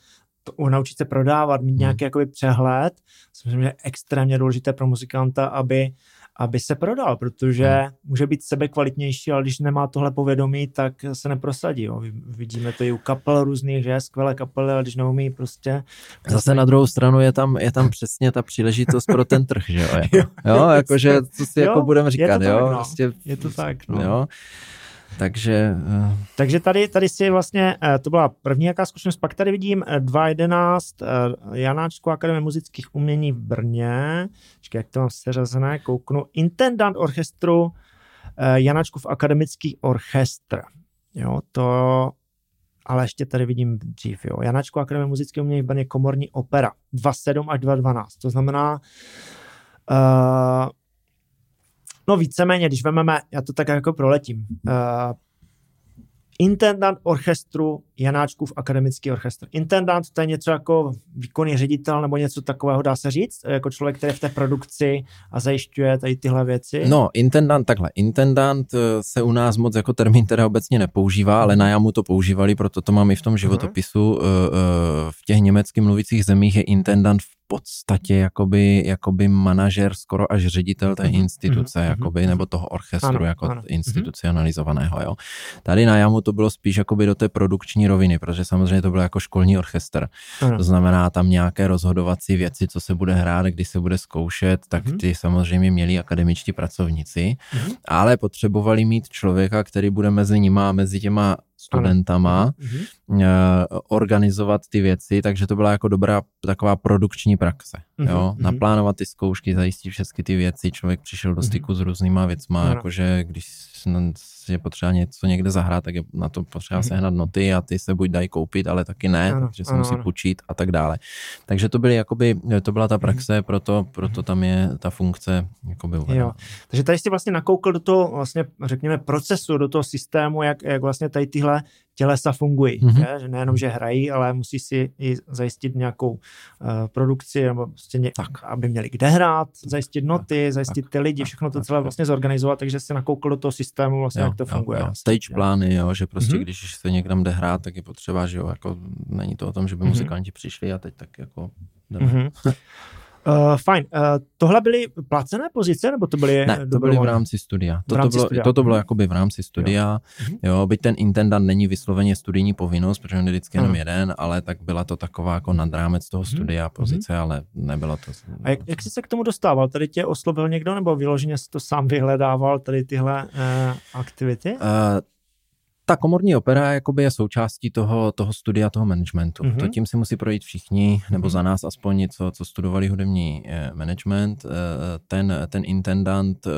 Speaker 2: to, naučit se prodávat, mít mhm. nějaký hmm. jakoby přehled, myslím, že je extrémně důležité pro muzikanta, aby aby se prodal, protože hmm. může být sebe kvalitnější, ale když nemá tohle povědomí, tak se neprosadí. Jo. Vidíme to i u kapel různých, že skvělé kapely, ale když neumí prostě...
Speaker 1: Zase na druhou stranu je tam, je tam přesně ta příležitost pro ten trh, že jo? [laughs] Jako, jo, jo jakože co si jo, jako budeme říkat, jo? Tak,
Speaker 2: no. prostě, je to tak, no.
Speaker 1: jo. Takže... Uh...
Speaker 2: Takže tady, tady si vlastně, uh, to byla první jaká zkušenost, pak tady vidím 2.11 uh, Janáčku Akademie muzických umění v Brně, Počkej, jak to mám seřazené, kouknu, intendant orchestru v akademický orchestr. Jo, to ale ještě tady vidím dřív, jo. Janáčku Akademie muzických umění v Brně komorní opera 2.7 až 2.12. To znamená, uh, No víceméně, když vezmeme, já to tak jako proletím, uh, intendant orchestru Janáčkův akademický orchestr. Intendant to je něco jako výkonný ředitel nebo něco takového, dá se říct, jako člověk, který je v té produkci a zajišťuje tady tyhle věci.
Speaker 1: No, intendant, takhle, intendant eh, se u nás moc jako termín teda obecně nepoužívá, ale na jamu to používali, proto to mám i v tom životopisu. Uh-huh. V těch německy mluvících zemích je intendant v podstatě jakoby, jakoby manažer, skoro až ředitel té mhm, instituce, mm-hmm. jakoby, nebo toho orchestru ano, jako ano. institucionalizovaného. Jo. Tady na Jamu to bylo spíš jakoby do té produkční roviny, protože samozřejmě to bylo jako školní orchestr. Ano. To znamená tam nějaké rozhodovací věci, co se bude hrát, kdy se bude zkoušet, tak mm-hmm. ty samozřejmě měli akademičtí pracovníci, mm-hmm. ale potřebovali mít člověka, který bude mezi nima a mezi těma studentama, mm-hmm. organizovat ty věci, takže to byla jako dobrá taková produkční praxe. Mm-hmm. Jo? Mhm. Naplánovat ty zkoušky, zajistit všechny ty věci, člověk přišel do styku mm-hmm. s různýma věcma, ano. jakože když je potřeba něco někde zahrát, tak je na to potřeba mm-hmm. sehnat noty a ty se buď dají koupit, ale taky ne, ano, protože se ano, musí ano. půjčit a tak dále. Takže to byly jakoby, to byla ta mhm. praxe, proto, proto tam je ta funkce jakoby
Speaker 2: Jo. Takže tady jsi vlastně nakoukl do toho vlastně, řekněme, procesu, do toho systému, jak, jak vlastně tady tyhle tělesa fungují. Mm-hmm. Že nejenom, že hrají, ale musí si i zajistit nějakou uh, produkci, nebo prostě ně, tak. aby měli kde hrát, zajistit noty, tak, zajistit tak, ty lidi, všechno to celé vlastně zorganizovat, takže si nakoukl do toho systému vlastně, jo, jak to jo, funguje. Jo.
Speaker 1: Stage plány, jo, že prostě mm-hmm. když se někam jde hrát, tak je potřeba, že jo, jako není to o tom, že by mm-hmm. muzikanti přišli a teď tak jako Mm-hmm. [laughs]
Speaker 2: Uh, fajn. Uh, tohle byly placené pozice, nebo to byly...
Speaker 1: Ne, to byly v rámci studia. Toto, rámci bylo, studia. toto bylo jakoby v rámci studia. Jo. Mhm. jo, byť ten intendant není vysloveně studijní povinnost, protože on je vždycky jenom jeden, ale tak byla to taková jako nad rámec toho mhm. studia uh-huh. pozice, ale nebylo to...
Speaker 2: A jak, jak jsi se k tomu dostával? Tady tě oslovil někdo, nebo vyloženě jsi to sám vyhledával, tady tyhle uh, aktivity? Uh,
Speaker 1: ta komorní opera jakoby je součástí toho, toho studia, toho managementu. Mm-hmm. To tím si musí projít všichni, nebo mm-hmm. za nás aspoň, co, co studovali hudební eh, management. Eh, ten, ten intendant eh,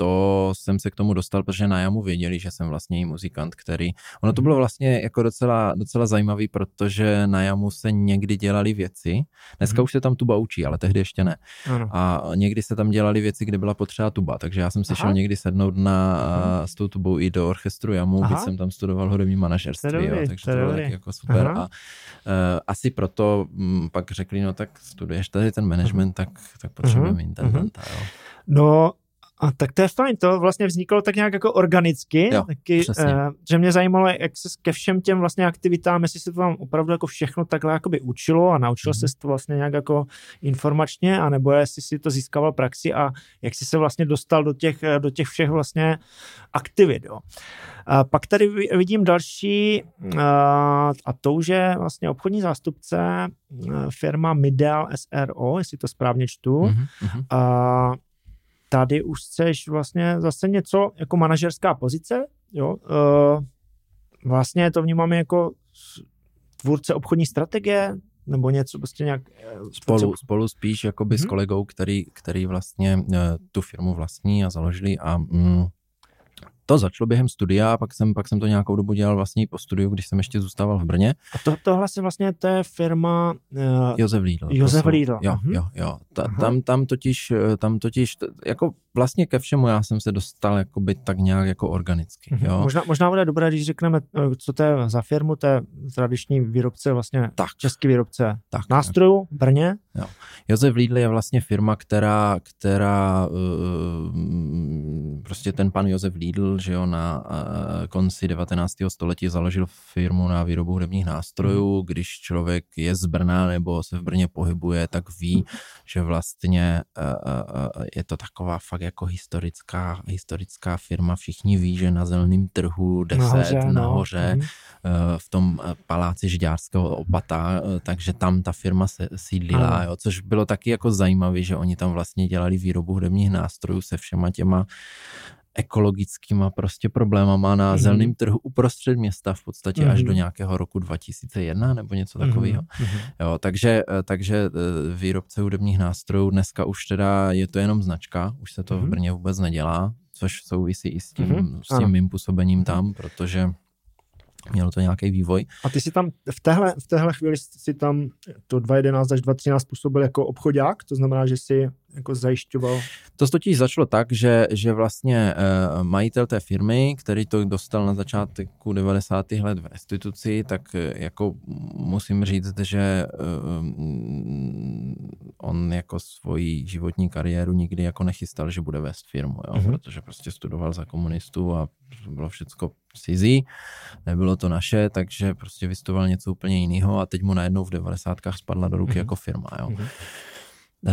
Speaker 1: to jsem se k tomu dostal, protože na jamu věděli, že jsem vlastně i muzikant, který... Ono to bylo vlastně jako docela, docela zajímavý, protože na jamu se někdy dělali věci. Dneska hmm. už se tam tuba učí, ale tehdy ještě ne. Ano. A někdy se tam dělali věci, kde byla potřeba tuba, takže já jsem si Aha. šel někdy sednout na, hmm. s tou tubou i do orchestru jamu, když jsem tam studoval hudební manažerství, jo, takže to bylo taky jako super. Aha. A uh, asi proto m, mm, pak řekli, no tak studuješ tady ten management, tak, tak potřebujeme uh-huh. intendanta. Jo.
Speaker 2: No, a tak to je fajn, to vlastně vzniklo tak nějak jako organicky, jo, taky, uh, že mě zajímalo, jak se ke všem těm vlastně aktivitám, jestli se to vám opravdu jako všechno takhle jakoby učilo a naučil mm. se to vlastně nějak jako informačně, anebo jestli si to získával praxi a jak jsi se vlastně dostal do těch, eh, do těch všech vlastně aktivit, jo. A pak tady vidím další, uh, a to už je vlastně obchodní zástupce firma Midel SRO, jestli to správně čtu. Mm-hmm. Uh, tady už chceš vlastně zase něco jako manažerská pozice, jo, uh, vlastně to vnímáme jako tvůrce obchodní strategie, nebo něco prostě nějak...
Speaker 1: Eh, spolu, spolu spíš jakoby hmm. s mhm. kolegou, který, který vlastně uh, tu firmu vlastní a založili a mm, to začalo během studia, pak jsem, pak jsem to nějakou dobu dělal vlastně po studiu, když jsem ještě zůstával v Brně.
Speaker 2: A to, tohle si vlastně, to je firma... Uh,
Speaker 1: Josef Lidl.
Speaker 2: Josef Lidl.
Speaker 1: Jo, uh-huh. jo, jo. Ta, tam, tam totiž, eh, tam totiž, jako vlastně ke všemu já jsem se dostal jakoby tak nějak jako organicky. Uh-huh. Jo.
Speaker 2: Možná, možná bude dobré, když řekneme, eh, co to je za firmu, to je tradiční výrobce, vlastně tak. český výrobce tak, nástrojů v Brně.
Speaker 1: Jo. Josef Lidl je vlastně firma, která, která uh, prostě ten pan Josef Lidl, že jo, na uh, konci 19. století založil firmu na výrobu hudebních nástrojů. Hmm. Když člověk je z Brna nebo se v Brně pohybuje, tak ví, že vlastně uh, je to taková fakt jako historická, historická firma. Všichni ví, že na zeleném trhu 10 nahoře, nahoře no. uh, v tom paláci Žďárského opata, takže tam ta firma se sídlila, jo, což bylo taky jako zajímavé, že oni tam vlastně dělali výrobu hudebních nástrojů se všema těma ekologickýma prostě problémama na mm-hmm. zeleném trhu uprostřed města v podstatě mm-hmm. až do mhm. nějakého roku 2001 nebo něco takového. Mm-hmm. Jo, takže, eh, takže eh, výrobce hudebních nástrojů dneska už teda je to jenom značka, už se to mm-hmm. v mhm. Brně vůbec nedělá, což souvisí i s tím, mm-hmm. s tím mým působením tam, protože mělo to nějaký vývoj.
Speaker 2: A ty si tam v téhle, v téhle chvíli si tam to 2011 až 2013 působil jako obchodák, to znamená, že si jako zajišťoval?
Speaker 1: To totiž začalo tak, že, že vlastně uh, majitel té firmy, který to dostal na začátku 90. let v restituci, tak uh, jako musím říct, že uh, on jako svoji životní kariéru nikdy jako nechystal, že bude vést firmu, jo? Mm-hmm. protože prostě studoval za komunistů a bylo všechno cizí, nebylo to naše, takže prostě vystudoval něco úplně jiného a teď mu najednou v 90. spadla do ruky mm-hmm. jako firma. Jo? Mm-hmm. Uh,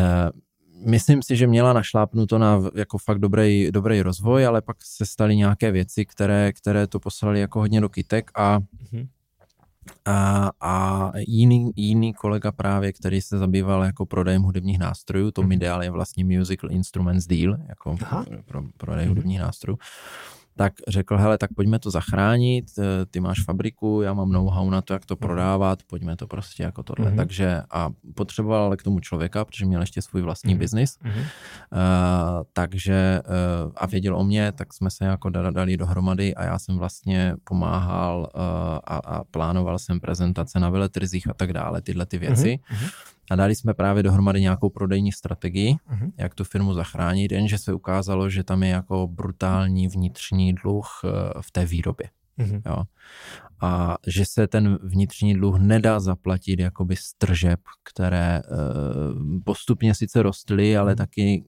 Speaker 1: myslím si, že měla našlápnuto na jako fakt dobrý, dobrý rozvoj, ale pak se staly nějaké věci, které, které to poslali jako hodně do kytek a mm-hmm. A, a jiný, jiný kolega právě, který se zabýval jako prodejem hudebních nástrojů, to mm-hmm. ideál je vlastně Musical Instruments Deal, jako pro, pro prodej mm-hmm. hudebních nástrojů, tak řekl, hele, tak pojďme to zachránit, eh, ty máš fabriku, já mám know-how na to, jak to mhm. prodávat, pojďme to prostě jako tohle. Mm-hmm. Takže a potřeboval ale k tomu člověka, protože měl ještě svůj vlastní mm-hmm. biznis, mm-hmm. uh, takže uh, a věděl o mě, tak jsme se jako dali dohromady a já jsem vlastně pomáhal uh, a, a plánoval jsem prezentace na veletrzích a tak dále, tyhle ty věci. Mm-hmm. A dali jsme právě dohromady nějakou prodejní strategii, uh-huh. jak tu firmu zachránit, jenže se ukázalo, že tam je jako brutální vnitřní dluh eh, v té výrobě. Uh-huh. Jo. A že se ten vnitřní dluh nedá zaplatit jakoby z tržeb, které uh, postupně sice rostly, ale uh-huh. taky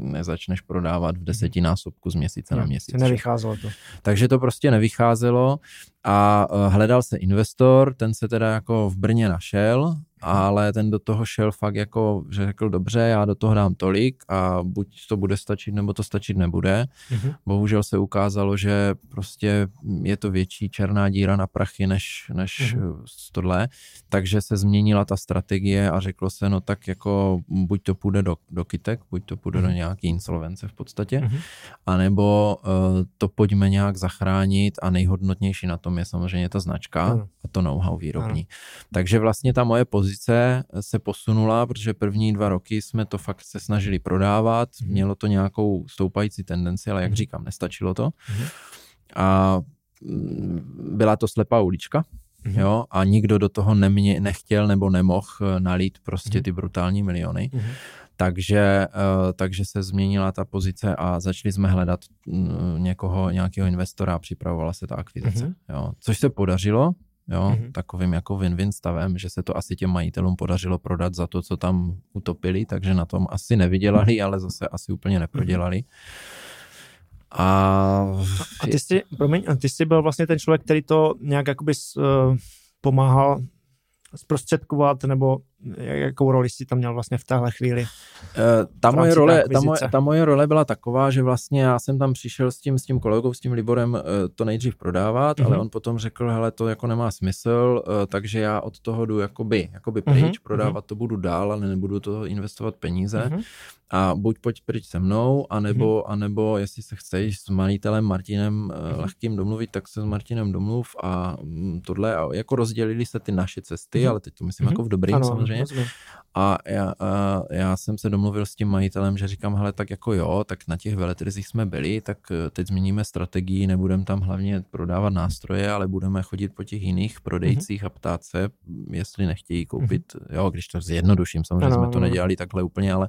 Speaker 1: nezačneš prodávat v desetinásobku z měsíce na měsíc.
Speaker 2: Nevycházelo to.
Speaker 1: Takže to prostě nevycházelo a eh, hledal se investor, ten se teda jako v Brně našel ale ten do toho šel fakt jako, že řekl dobře, já do toho dám tolik a buď to bude stačit, nebo to stačit nebude. Mm-hmm. Bohužel se ukázalo, že prostě je to větší černá díra na prachy než, než mm-hmm. tohle, takže se změnila ta strategie a řeklo se, no tak jako buď to půjde do, do kytek, buď to půjde mm-hmm. do mhm. nějaký insolvence v podstatě, mm-hmm. anebo uh, to pojďme nějak zachránit a nejhodnotnější na tom je samozřejmě ta značka mm. a to know-how výrobní. Mm. Takže vlastně ta moje pozice pozice se posunula, protože první dva roky jsme to fakt se snažili prodávat, mm. mělo to nějakou stoupající tendenci, ale jak mm. říkám, nestačilo to. Mm. A mm, byla to slepá ulička, mm. jo, a nikdo do toho nemě, nechtěl nebo nemohl eh, nalít prostě mm. ty brutální miliony. Mm. Takže, uh, takže se změnila ta pozice a začali jsme hledat mm, někoho, nějakého investora a připravovala se ta akvizice. Mm-hmm. Jo. Což se podařilo, jo, mm-hmm. takovým jako win-win stavem, že se to asi těm majitelům podařilo prodat za to, co tam utopili, takže na tom asi nevydělali, ale zase asi úplně neprodělali. A,
Speaker 2: a ty jsi, promiň, ty jsi byl vlastně ten člověk, který to nějak jakoby uh, pomáhal zprostředkovat, nebo jakou roli jsi tam měl vlastně v téhle chvíli? Uh,
Speaker 1: ta, moje role, ta, moje, ta moje role byla taková, že vlastně já jsem tam přišel s tím, s tím kolegou, s tím Liborem uh, to nejdřív prodávat, mm-hmm. ale on potom řekl, hele, to jako nemá smysl, uh, takže já od toho jdu jakoby, jakoby pryč, mm-hmm. prodávat to budu dál, ale nebudu to investovat peníze. Mm-hmm a buď pojď pryč se mnou, anebo, hmm. anebo jestli se chceš s majitelem Martinem hmm. lehkým domluvit, tak se s Martinem domluv a mm, tohle, a jako rozdělili se ty naše cesty, hmm. ale teď to myslím hmm. jako v dobrým ano, samozřejmě. Rozumím. A já, a já jsem se domluvil s tím majitelem, že říkám, hele, tak jako jo, tak na těch veletrzích jsme byli, tak eh, teď změníme strategii, nebudeme tam hlavně prodávat nástroje, ale budeme chodit po těch jiných prodejcích mm-hmm. a ptát se, jestli nechtějí koupit, mm-hmm. jo, když to zjednoduším, samozřejmě ano, jsme to nedělali takhle úplně, ale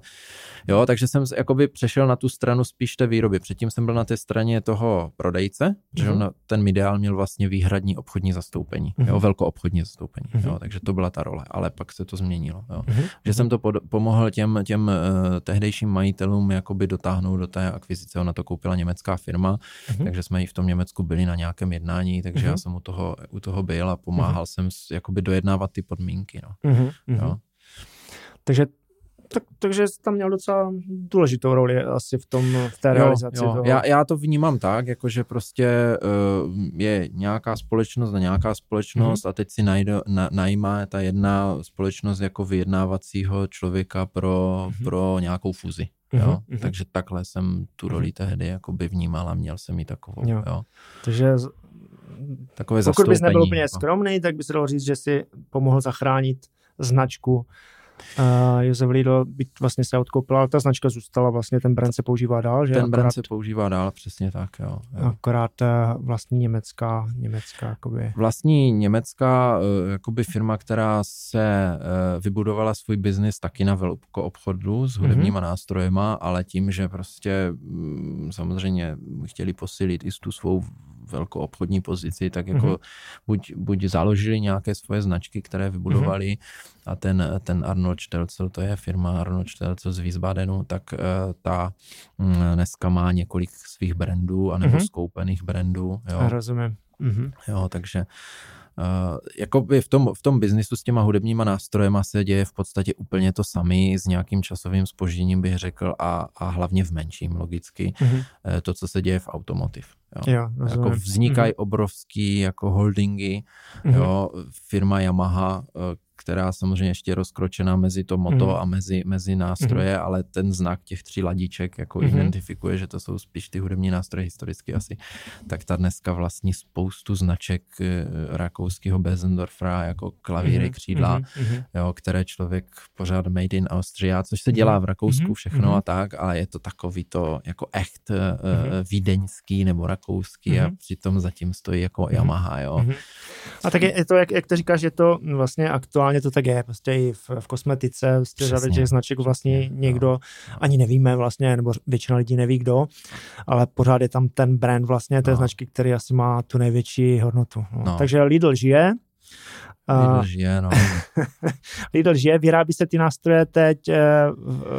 Speaker 1: jo, takže jsem jakoby přešel na tu stranu spíš té výroby. Předtím jsem byl na té straně toho prodejce, mm-hmm. že mhm. ten ideál měl vlastně výhradní obchodní zastoupení, mm-hmm. jo, velko obchodní zastoupení, mm-hmm. jo, takže to byla ta role, ale pak se to změnilo, jo. Mm-hmm že jsem to pod, pomohl těm, těm uh, tehdejším majitelům jakoby dotáhnout do té akvizice. Ona to koupila německá firma, uh-huh. takže jsme i v tom Německu byli na nějakém jednání, takže uh-huh. já jsem u toho, u toho byl a pomáhal uh-huh. jsem jakoby dojednávat ty podmínky. No. Uh-huh. Jo.
Speaker 2: Takže tak, takže tam měl docela důležitou roli asi v tom, v té realizaci. Jo, jo. Toho.
Speaker 1: Já, já to vnímám tak, jako že prostě uh, je nějaká společnost a nějaká společnost mm-hmm. a teď si najde, na, najímá ta jedna společnost jako vyjednávacího člověka pro, mm-hmm. pro nějakou fuzi. Mm-hmm. Jo? Mm-hmm. Takže takhle jsem tu roli mm-hmm. tehdy jakoby vnímal a měl jsem ji takovou. Jo. Jo.
Speaker 2: Takže Takové pokud bys nebyl úplně jako. skromný, tak bys dalo říct, že si pomohl zachránit značku Uh, Josef Lidl byť vlastně se odkoupil, ale ta značka zůstala, vlastně ten brand se používá dál, že?
Speaker 1: Ten akorát, brand se používá dál, přesně tak, jo. jo.
Speaker 2: Akorát uh, vlastní německá, německá, jakoby.
Speaker 1: Vlastní německá, uh, jakoby firma, která se uh, vybudovala svůj biznis taky na velkou obchodu s hudebníma mm-hmm. nástrojema, ale tím, že prostě um, samozřejmě chtěli posílit i tu svou velkou obchodní pozici, tak jako mm-hmm. buď, buď založili nějaké svoje značky, které vybudovali mm-hmm. a ten, ten Arnold Stelzel, to je firma Arnold Stelzel z Wiesbadenu, tak uh, ta um, dneska má několik svých brandů anebo mm-hmm. skoupených brandů. Jo.
Speaker 2: Rozumím.
Speaker 1: Mm-hmm. Jo, takže Uh, jako v tom, v tom biznisu s těma hudebníma nástrojema se děje v podstatě úplně to samé s nějakým časovým spožděním bych řekl a, a hlavně v menším logicky mm-hmm. uh, to, co se děje v automotiv. Jo. Jo, jako vznikají mm-hmm. obrovský jako holdingy, mm-hmm. jo, firma Yamaha, uh, která samozřejmě ještě je rozkročená mezi to moto mm. a mezi, mezi nástroje, mm. ale ten znak těch tří ladíček jako mm. identifikuje, že to jsou spíš ty hudební nástroje historicky asi, tak ta dneska vlastní spoustu značek eh, rakouského Bezendorfra, jako klavíry, mm. křídla, mm. jo, které člověk pořád made in Austria, což se dělá v Rakousku všechno mm. a tak, ale je to takový to jako echt mm. vídeňský nebo rakouský mm. a přitom zatím stojí jako Yamaha, jo. Mm.
Speaker 2: A tak je, je to, jak, jak to říkáš, je to vlastně aktuálně to tak je, prostě i v, v kosmetice, prostě řada těch značek vlastně Přesně, někdo, no. ani nevíme vlastně, nebo většina lidí neví kdo, ale pořád je tam ten brand vlastně té no. značky, který asi má tu největší hodnotu. No. No. Takže Lidl žije,
Speaker 1: Lidl žije, no. [laughs]
Speaker 2: Lidl žije, vyrábí se ty nástroje teď eh,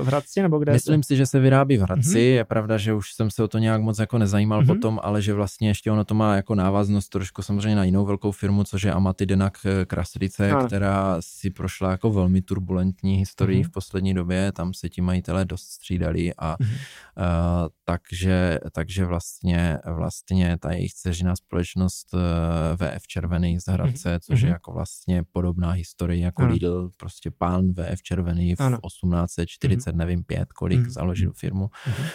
Speaker 2: v Hradci, nebo kde?
Speaker 1: Myslím si, že se vyrábí v Hradci, mm-hmm. je pravda, že už jsem se o to nějak moc jako nezajímal mm-hmm. potom, ale že vlastně ještě ono to má jako návaznost trošku samozřejmě na jinou velkou firmu, což je Amaty Denak eh, Kraslice, ano. která si prošla jako velmi turbulentní historii mm-hmm. v poslední době, tam se ti majitelé dost střídali a mm-hmm. uh, takže, takže vlastně, vlastně ta jejich dceřiná společnost uh, VF Červený z Hradce, mm-hmm. což je mhm. jako vlastně vlastně podobná historie jako ano. Lidl, prostě pán VF Červený v ano. 1840, mm-hmm. nevím, pět, kolik mm-hmm. založil firmu. Mm-hmm.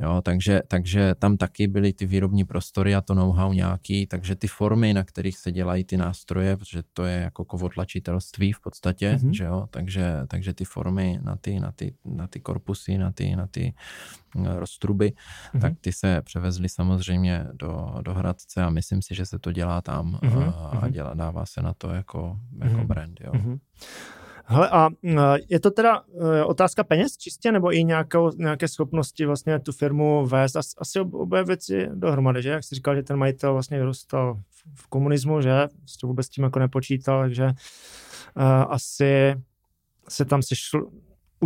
Speaker 1: Jo, takže, takže tam taky byly ty výrobní prostory a to know-how nějaký, takže ty formy, na kterých se dělají ty nástroje, protože to je jako kovotlačitelství v podstatě, mm-hmm. že jo, takže, takže ty formy na ty, na ty, na ty korpusy, na ty, na ty eh, roztruby, mm-hmm. tak ty se převezly samozřejmě do, do Hradce a myslím si, že se to dělá tam mm-hmm. a mhm. dělá, dává se na to jako, jako mm-hmm. brand, jo. Mm-hmm.
Speaker 2: Hele, a je to teda e, otázka peněz čistě, nebo i nějakou, nějaké schopnosti vlastně tu firmu vést? As, asi obě věci dohromady, že? Jak jsi říkal, že ten majitel vlastně vyrůstal v komunismu, že? Prostě vůbec tím jako nepočítal, takže uh, asi se tam sešlo,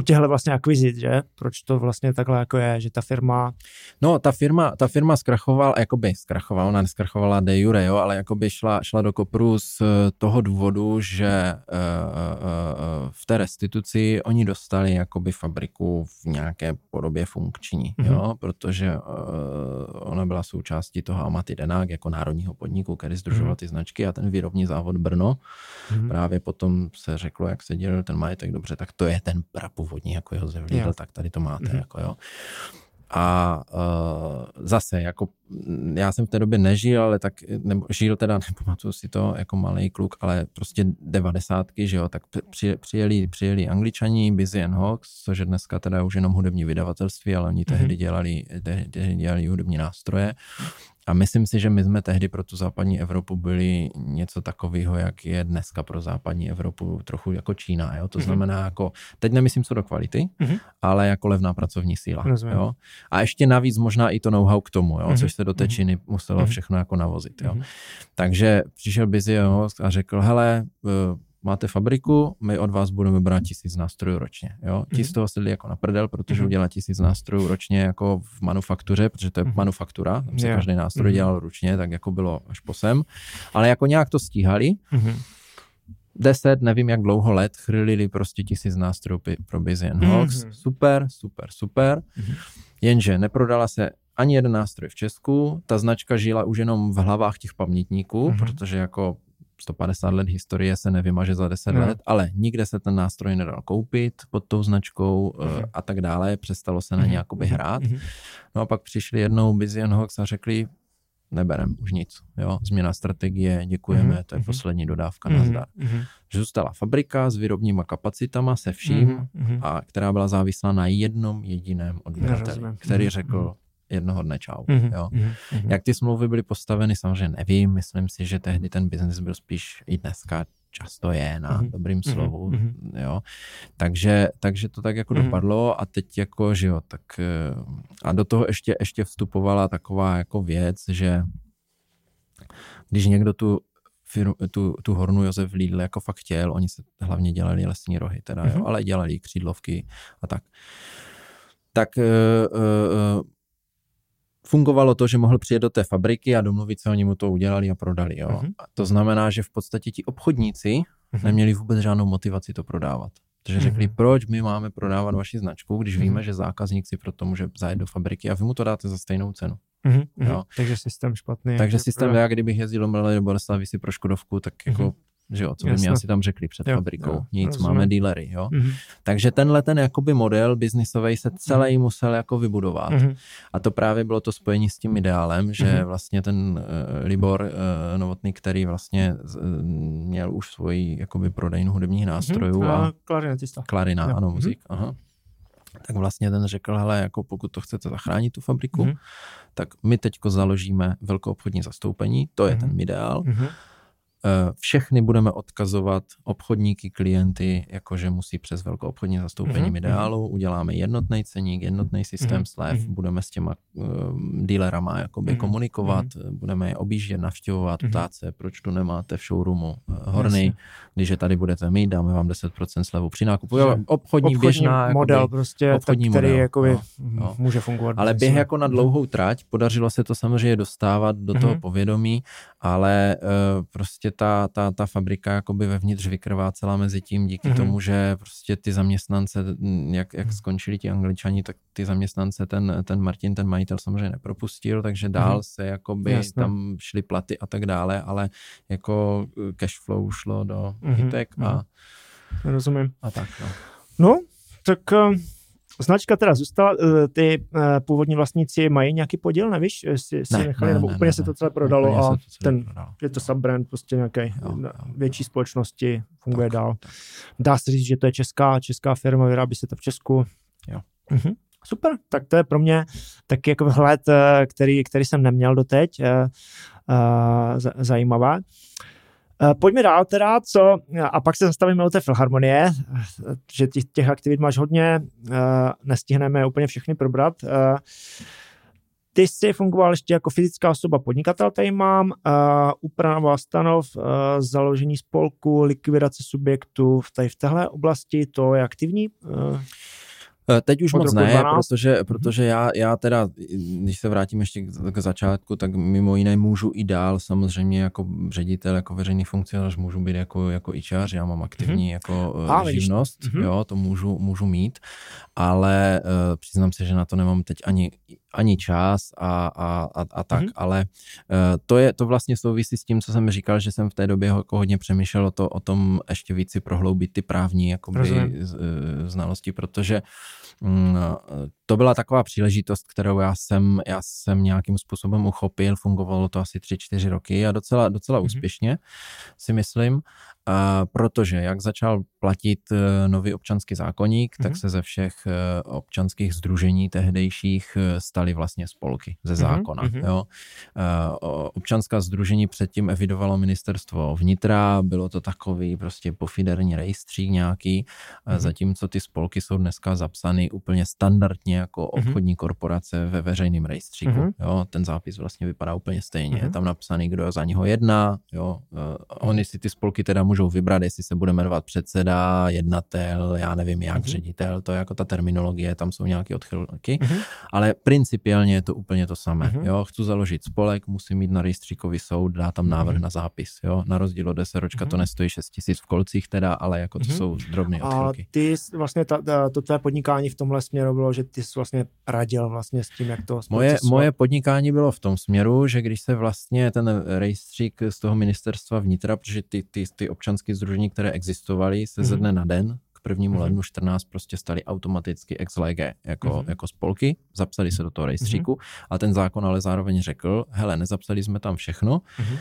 Speaker 2: u těchto vlastně akvizit, že? Proč to vlastně takhle jako je, že ta firma...
Speaker 1: No, ta firma, ta firma zkrachovala, jakoby zkrachovala, ona neskrachovala de jure, jo, ale jakoby šla, šla do kopru z toho důvodu, že uh, uh, v té restituci oni dostali jakoby fabriku v nějaké podobě funkční, mm-hmm. jo, protože uh, ona byla součástí toho Amaty Denák jako národního podniku, který združoval mm-hmm. ty značky a ten výrobní závod Brno. Mm-hmm. Právě potom se řeklo, jak se dělil ten majetek, dobře, tak to je ten prapu původní, jako Josef Lidl, tak tady to máte, mm-hmm. jako jo. A uh, zase, jako já jsem v té době nežil, ale tak, nebo žil teda, [laughs] nepamatuju si to jako malý kluk, ale prostě devadesátky, že jo, tak při, přijeli, přijeli angličani, Busy and Hawks, což je dneska teda už jenom hudební vydavatelství, ale oni tehdy mhm. dělali, tehdy dělali hudební nástroje a myslím si, že my jsme tehdy pro tu západní Evropu byli něco takového, jak je dneska pro západní Evropu trochu jako Čína. Jo? To mm-hmm. znamená jako, teď nemyslím co do kvality, mm-hmm. ale jako levná pracovní síla. Jo? A ještě navíc možná i to know-how k tomu, jo? Mm-hmm. což se do té mhm. Číny muselo mm-hmm. všechno jako navozit. Jo? Mm-hmm. Takže přišel Busy a řekl, hele, eh, máte fabriku, my od vás budeme brát tisíc nástrojů ročně. Jo? Ti z toho sedli jako na prdel, protože mm-hmm. udělat tisíc nástrojů ročně jako v manufaktuře, protože to je mm-hmm. manufaktura, tam se yeah. každý nástroj mm-hmm. dělal ručně, tak jako bylo až posem. Ale jako nějak to stíhali. Mm-hmm. Deset, nevím jak dlouho let, chrlili prostě tisíc nástrojů pro Busy and Hawks. Mm-hmm. Super, super, super. Mm-hmm. Jenže neprodala se ani jeden nástroj v Česku, ta značka žila už jenom v hlavách těch pamětníků, mm-hmm. protože jako 150 let historie se nevymaže za 10 no. let, ale nikde se ten nástroj nedal koupit pod tou značkou uh-huh. a tak dále, přestalo se na ně jakoby hrát. Uh-huh. No a pak přišli jednou Busy Hawks a řekli, neberem už nic, jo, změna strategie, děkujeme, uh-huh. to je poslední dodávka, uh-huh. nazdar. Že zůstala fabrika s výrobníma kapacitama, se vším, uh-huh. a která byla závislá na jednom jediném odběrateli, který řekl, jednoho dne čau. Mm-hmm, jo. Mm-hmm. Jak ty smlouvy byly postaveny, samozřejmě nevím, myslím si, že tehdy ten biznis byl spíš i dneska často je na mm-hmm. dobrým mhm, slovu, mm-hmm. jo. Takže, takže to tak jako mm-hmm. dopadlo a teď jako, že jo, tak eh, a do toho ještě, ještě vstupovala taková jako věc, že když někdo tu firmu, tu, tu hornu Josef Lidl jako fakt chtěl, oni se hlavně dělali lesní rohy teda, mm-hmm. jo, ale dělali křídlovky a tak. Tak uh, uh, fungovalo to, že mohl přijet do té fabriky a domluvit se, oni mu to udělali a prodali. Jo. Uh-huh. A to znamená, že v podstatě ti obchodníci uh-huh. neměli vůbec žádnou motivaci to prodávat. Takže uh-huh. řekli, proč my máme prodávat vaši značku, když uh-huh. víme, že zákazník si pro to může zajet do fabriky a vy mu to dáte za stejnou cenu.
Speaker 2: Uh-huh. Jo. Takže systém špatný.
Speaker 1: Takže systém, já kdybych jezdil do do Boleslavy si pro Škodovku, tak jako uh-huh že jo, co by mi asi tam řekli před jo, fabrikou, jo, nic, rozumím. máme dealery, jo. Mm-hmm. Takže tenhle ten jakoby model biznisový se celý mm-hmm. musel jako vybudovat. Mm-hmm. A to právě bylo to spojení s tím ideálem, že mm-hmm. vlastně ten uh, Libor uh, Novotný, který vlastně uh, měl už svoji jakoby prodejnu hudebních mhm. nástrojů mm-hmm. a, a
Speaker 2: klarinetista.
Speaker 1: Klarina, jo. ano, mhm. muzik, mm-hmm. aha tak vlastně ten řekl, hele, jako pokud to chcete zachránit tu fabriku, mm-hmm. tak my teďko založíme velkou obchodní zastoupení, to je mm-hmm. ten ideál. Mm-hmm. Eh, všechny budeme odkazovat obchodníky, klienty, jakože musí přes velkou obchodní zastoupení mm-hmm. ideálu, uděláme jednotný ceník, jednotný systém mm-hmm. slev, mm-hmm. budeme s těma uh, dealerama jakoby mm-hmm. komunikovat, mm-hmm. budeme je objíždět, navštěvovat, mm-hmm. ptát se, proč tu nemáte v showroomu Horny, Jasně. když je tady budete mít, dáme vám 10% slevu při nákupu. Jo, obchodní, obchodní běžná.
Speaker 2: model jakoby, prostě, obchodní tak, který model, jakoby no, no. může fungovat.
Speaker 1: Ale běh jako na dlouhou trať, podařilo se to samozřejmě dostávat do mm-hmm. toho povědomí, ale uh, prostě ta, ta, ta fabrika jakoby vevnitř vykrvácela mezi tím díky mm-hmm. tomu, že prostě ty zaměstnance, jak, jak mhm. skončili ti angličani, tak ty zaměstnance ten, ten Martin, ten majitel samozřejmě nepropustil, takže dál mm-hmm. se jakoby Jasne. tam šly platy a tak dále, ale jako eh, cash flow šlo do mm-hmm. hitek a
Speaker 2: mhm. Rozumím.
Speaker 1: A tak, no.
Speaker 2: No, tak uh Značka teda zůstala, eh, ty eh, původní vlastníci mají nějaký podíl, nevíš, jestli si ne, nechali, ne, nebo ne, úplně ne, se to celé prodalo a ten, prodalo. je to subbrand prostě nějaké větší společnosti, funguje tak, dál. Tak. Dá se říct, že to je česká, česká firma, vyrábí se to v Česku.
Speaker 1: Jo.
Speaker 2: Mhm. Super, tak to je pro mě taky jako vhled, eh, který, který jsem neměl doteď, zajímavá. Eh, pojďme dál teda, co, a pak se zastavíme o té filharmonie, že těch, těch aktivit máš hodně, eh, nestihneme úplně všechny probrat. Eh, ty jsi fungoval ještě jako fyzická osoba podnikatel, tady mám, úprava stanov, založení spolku, likvidace subjektů tady v téhle oblasti, to je aktivní?
Speaker 1: Eh, teď už moc ne, protože, mhm. protože já, já teda, když se vrátím ještě k, začátku, tak mimo jiné můžu i dál samozřejmě jako ředitel, jako veřejný funkcionář, můžu být jako, jako ičář, já mám aktivní mm-hmm. jako uh, živnost, mm-hmm. jo, to můžu, můžu mít, ale uh, přiznám se, že na to nemám teď ani, ani čas a, a, a, a tak, mm-hmm. ale uh, to je, to vlastně souvisí s tím, co jsem říkal, že jsem v té době jako hodně přemýšlel o, to, o tom ještě víc si prohloubit ty právní jakoby, z, znalosti, protože Mm, to byla taková příležitost, kterou já jsem, já jsem nějakým způsobem uchopil, fungovalo to asi 3-4 roky a docela, docela mm-hmm. úspěšně si myslím, protože jak začal platit e, nový občanský zákonník, mm-hmm. tak mhm. se ze všech e, občanských združení tehdejších e, staly vlastně spolky ze mhm, zákona. Mm-hmm. Jo. Občanská združení předtím evidovalo ministerstvo vnitra, bylo to takový prostě pofiderní rejstřík nějaký, mm-hmm. zatímco ty spolky jsou dneska zapsány úplně standardně jako mhm. obchodní mm-hmm. korporace ve veřejném rejstříku. Mm-hmm. Jo, ten zápis vlastně vypadá úplně stejně. Mm-hmm. Je tam napsaný, kdo za něho jedná. Jo. Oni si ty spolky teda můžou vybrat, jestli se bude jmenovat předseda, jednatel, já nevím jak, mm-hmm. ředitel, to je jako ta terminologie, tam jsou nějaké odchylky, mm-hmm. ale principiálně je to úplně to samé. Mm-hmm. Jo. Chci založit spolek, musím mít na rejstříkový soud, dá tam návrh mm-hmm. na zápis. Jo. Na rozdíl od deseročka mm-hmm. to nestojí 6 tisíc v kolcích teda, ale jako to mm-hmm. jsou drobné odchylky.
Speaker 2: A ty vlastně ta, ta, to tvé podnikání v tomhle směru bylo, že ty jsi vlastně radil vlastně s tím, jak to
Speaker 1: moje, moje podnikání bylo v tom směru, že když se vlastně ten rejstřík z toho ministerstva vnitra, protože ty, ty, ty občanské združení, které existovaly, se ze dne na den k prvnímu mm-hmm. lednu 14 prostě stali automaticky ex lege jako, mm-hmm. jako spolky, zapsali se do toho rejstříku mm-hmm. a ten zákon ale zároveň řekl, hele, nezapsali jsme tam všechno, mm-hmm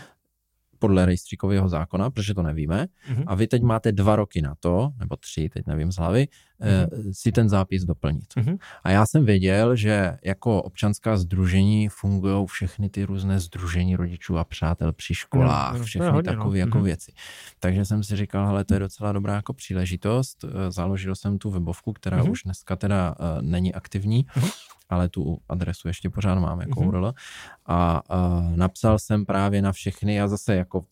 Speaker 1: podle rejstříkového zákona, protože to nevíme. Mm-hmm. A vy teď máte dva roky na to, nebo tři, teď nevím z hlavy, mm-hmm. si ten zápis doplnit. Mm-hmm. A já jsem věděl, že jako občanská združení fungují všechny ty různé združení rodičů a přátel při školách, no, všechny takové no. jako mm-hmm. věci. Takže jsem si říkal, hele, to je docela dobrá jako příležitost. Eh, založil jsem tu webovku, která mm-hmm. už dneska teda uh, není aktivní. Mm-hmm ale tu adresu ještě pořád mám jako mm-hmm. URL. A, a napsal jsem právě na všechny, já zase jako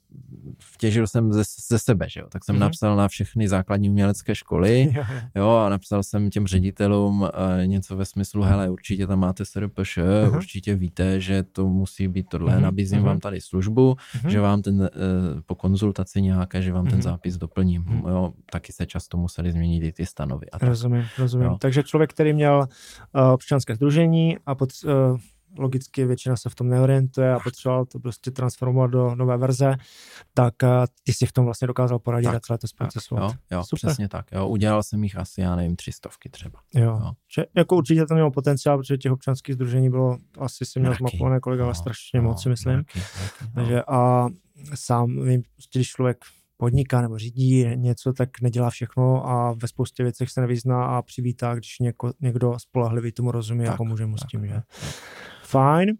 Speaker 1: vtěžil jsem ze, ze sebe, že jo, tak jsem mm-hmm. napsal na všechny základní umělecké školy, [laughs] jo, a napsal jsem těm ředitelům uh, něco ve smyslu, hele, určitě tam máte SRPŠ, mm-hmm. určitě víte, že to musí být tohle, mm-hmm. nabízím mm-hmm. vám tady službu, mm-hmm. že vám ten, uh, po konzultaci nějaké, že vám mm-hmm. ten zápis doplním, mm-hmm. jo, taky se často museli změnit i ty stanovy. A
Speaker 2: tak. Rozumím, rozumím. Jo. Takže člověk, který měl uh, občanské združení a pod, uh, logicky většina se v tom neorientuje a potřeboval to prostě transformovat do nové verze, tak uh, ty si v tom vlastně dokázal poradit tak, a celé to zprocesovat.
Speaker 1: Jo, jo Super. přesně tak. Jo, udělal jsem jich asi, já nevím, tři stovky třeba.
Speaker 2: Jo. jo. Že, jako určitě to mělo potenciál, protože těch občanských združení bylo, asi si měl zmapované kolega, ale strašně no, moc si myslím. Mraky, mraky, no. Takže a sám vím, prostě, když člověk podniká nebo řídí něco, tak nedělá všechno a ve spoustě věcech se nevyzná a přivítá, když něko, někdo spolehlivý tomu rozumí tak, a pomůže mu s tím. Že? Fajn.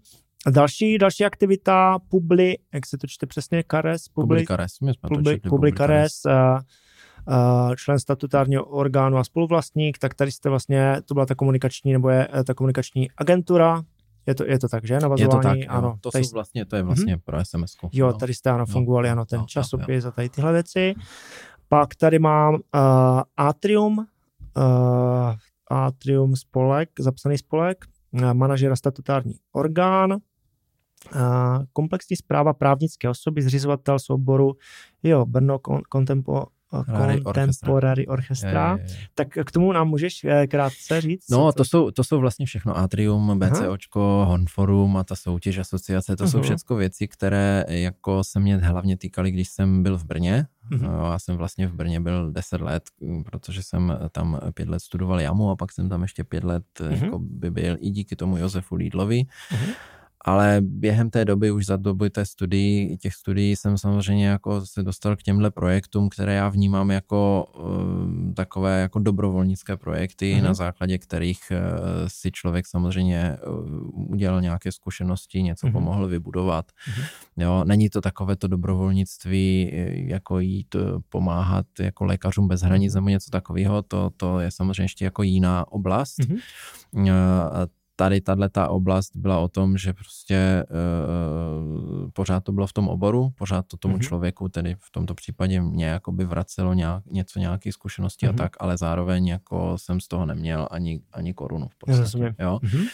Speaker 2: Další, další aktivita, Publi, jak se to čte přesně, Kares?
Speaker 1: Publi, Kares, my jsme
Speaker 2: Publi, to Publi Kares, člen statutárního orgánu a spoluvlastník, tak tady jste vlastně, to byla ta komunikační, nebo je eh, ta komunikační agentura, je to, je to tak, že? Navazování,
Speaker 1: je to tak,
Speaker 2: ano.
Speaker 1: To, tady... jsou vlastně, to je vlastně mm-hmm. pro SMS.
Speaker 2: Jo, tady jste ano, fungovali, ano, ten no, časopis a tady tyhle věci. Pak tady mám uh, Atrium, uh, Atrium spolek, zapsaný spolek, manažera statutární orgán, uh, komplexní zpráva právnické osoby, zřizovatel souboru, jo, Brno Contempo, Contemporary Orchestra. Je, je, je. Tak k tomu nám můžeš eh, krátce říct?
Speaker 1: No, to jsou, to jsou vlastně všechno Atrium, BCOčko, Aha. Honforum a ta soutěž asociace, to uh-huh. jsou všechno věci, které jako se mě hlavně týkaly, když jsem byl v Brně. Uh-huh. Já jsem vlastně v Brně byl 10 let, protože jsem tam pět let studoval jamu a pak jsem tam ještě pět let uh-huh. jako by byl i díky tomu Josefu Lídlovi. Uh-huh ale během té doby, už za doby té studii, těch studií jsem samozřejmě jako se dostal k těmhle projektům, které já vnímám jako uh, takové jako dobrovolnické projekty, mm-hmm. na základě kterých uh, si člověk samozřejmě uh, udělal nějaké zkušenosti, něco mm-hmm. pomohl vybudovat. Mm-hmm. Jo, není to takové to dobrovolnictví, jako jít pomáhat jako lékařům bez hranic nebo něco takového, to, to je samozřejmě ještě jako jiná oblast. Mm-hmm tady tahle ta oblast byla o tom, že prostě uh, pořád to bylo v tom oboru, pořád to tomu mm-hmm. člověku, tedy v tomto případě mě jako by vracelo nějak, něco, nějaké zkušenosti mm-hmm. a mhm. tak, ale zároveň jako jsem z toho neměl ani, ani korunu v podstatě. Jo? Mm-hmm.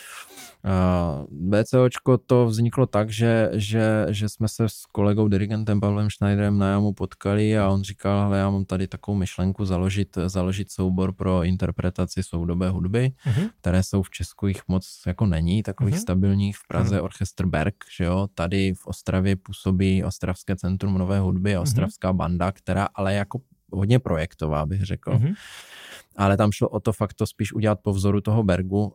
Speaker 1: Uh, BCOčko to vzniklo tak, že, že, že jsme se s kolegou dirigentem Pavlem Schneiderem na jamu potkali a on říkal, hele, já mám tady takovou myšlenku založit, založit soubor pro interpretaci soudobé hudby, mm-hmm. které jsou v Česku jich moc jako není, takových mm-hmm. stabilních. V Praze mm-hmm. Orchestr Berg, že jo, tady v Ostravě působí Ostravské centrum nové hudby a mhm. Ostravská mm-hmm. banda, která ale jako hodně projektová, bych řekl. Mm-hmm ale tam šlo o to fakt to spíš udělat po vzoru toho Bergu, uh,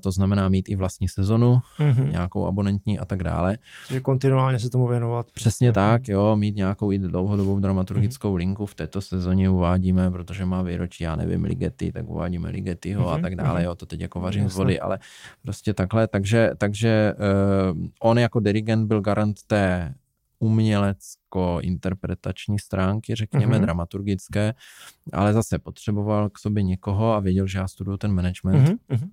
Speaker 1: to znamená mít i vlastní sezonu, mm-hmm. nějakou abonentní a tak dále.
Speaker 2: Takže kontinuálně se tomu věnovat.
Speaker 1: Přesně mm-hmm. tak, jo, mít nějakou i dlouhodobou dramaturgickou mm-hmm. linku v této sezóně uvádíme, protože má výročí, já nevím, Ligety, tak uvádíme Ligetyho mm-hmm. a mhm, tak dále, mm-hmm. jo, to teď jako vařím z vody, ale prostě takhle, takže, takže uh, on jako dirigent byl garant té umělecko-interpretační stránky, řekněme, mm-hmm. dramaturgické, ale zase potřeboval k sobě někoho a věděl, že já studuju ten management. Mm-hmm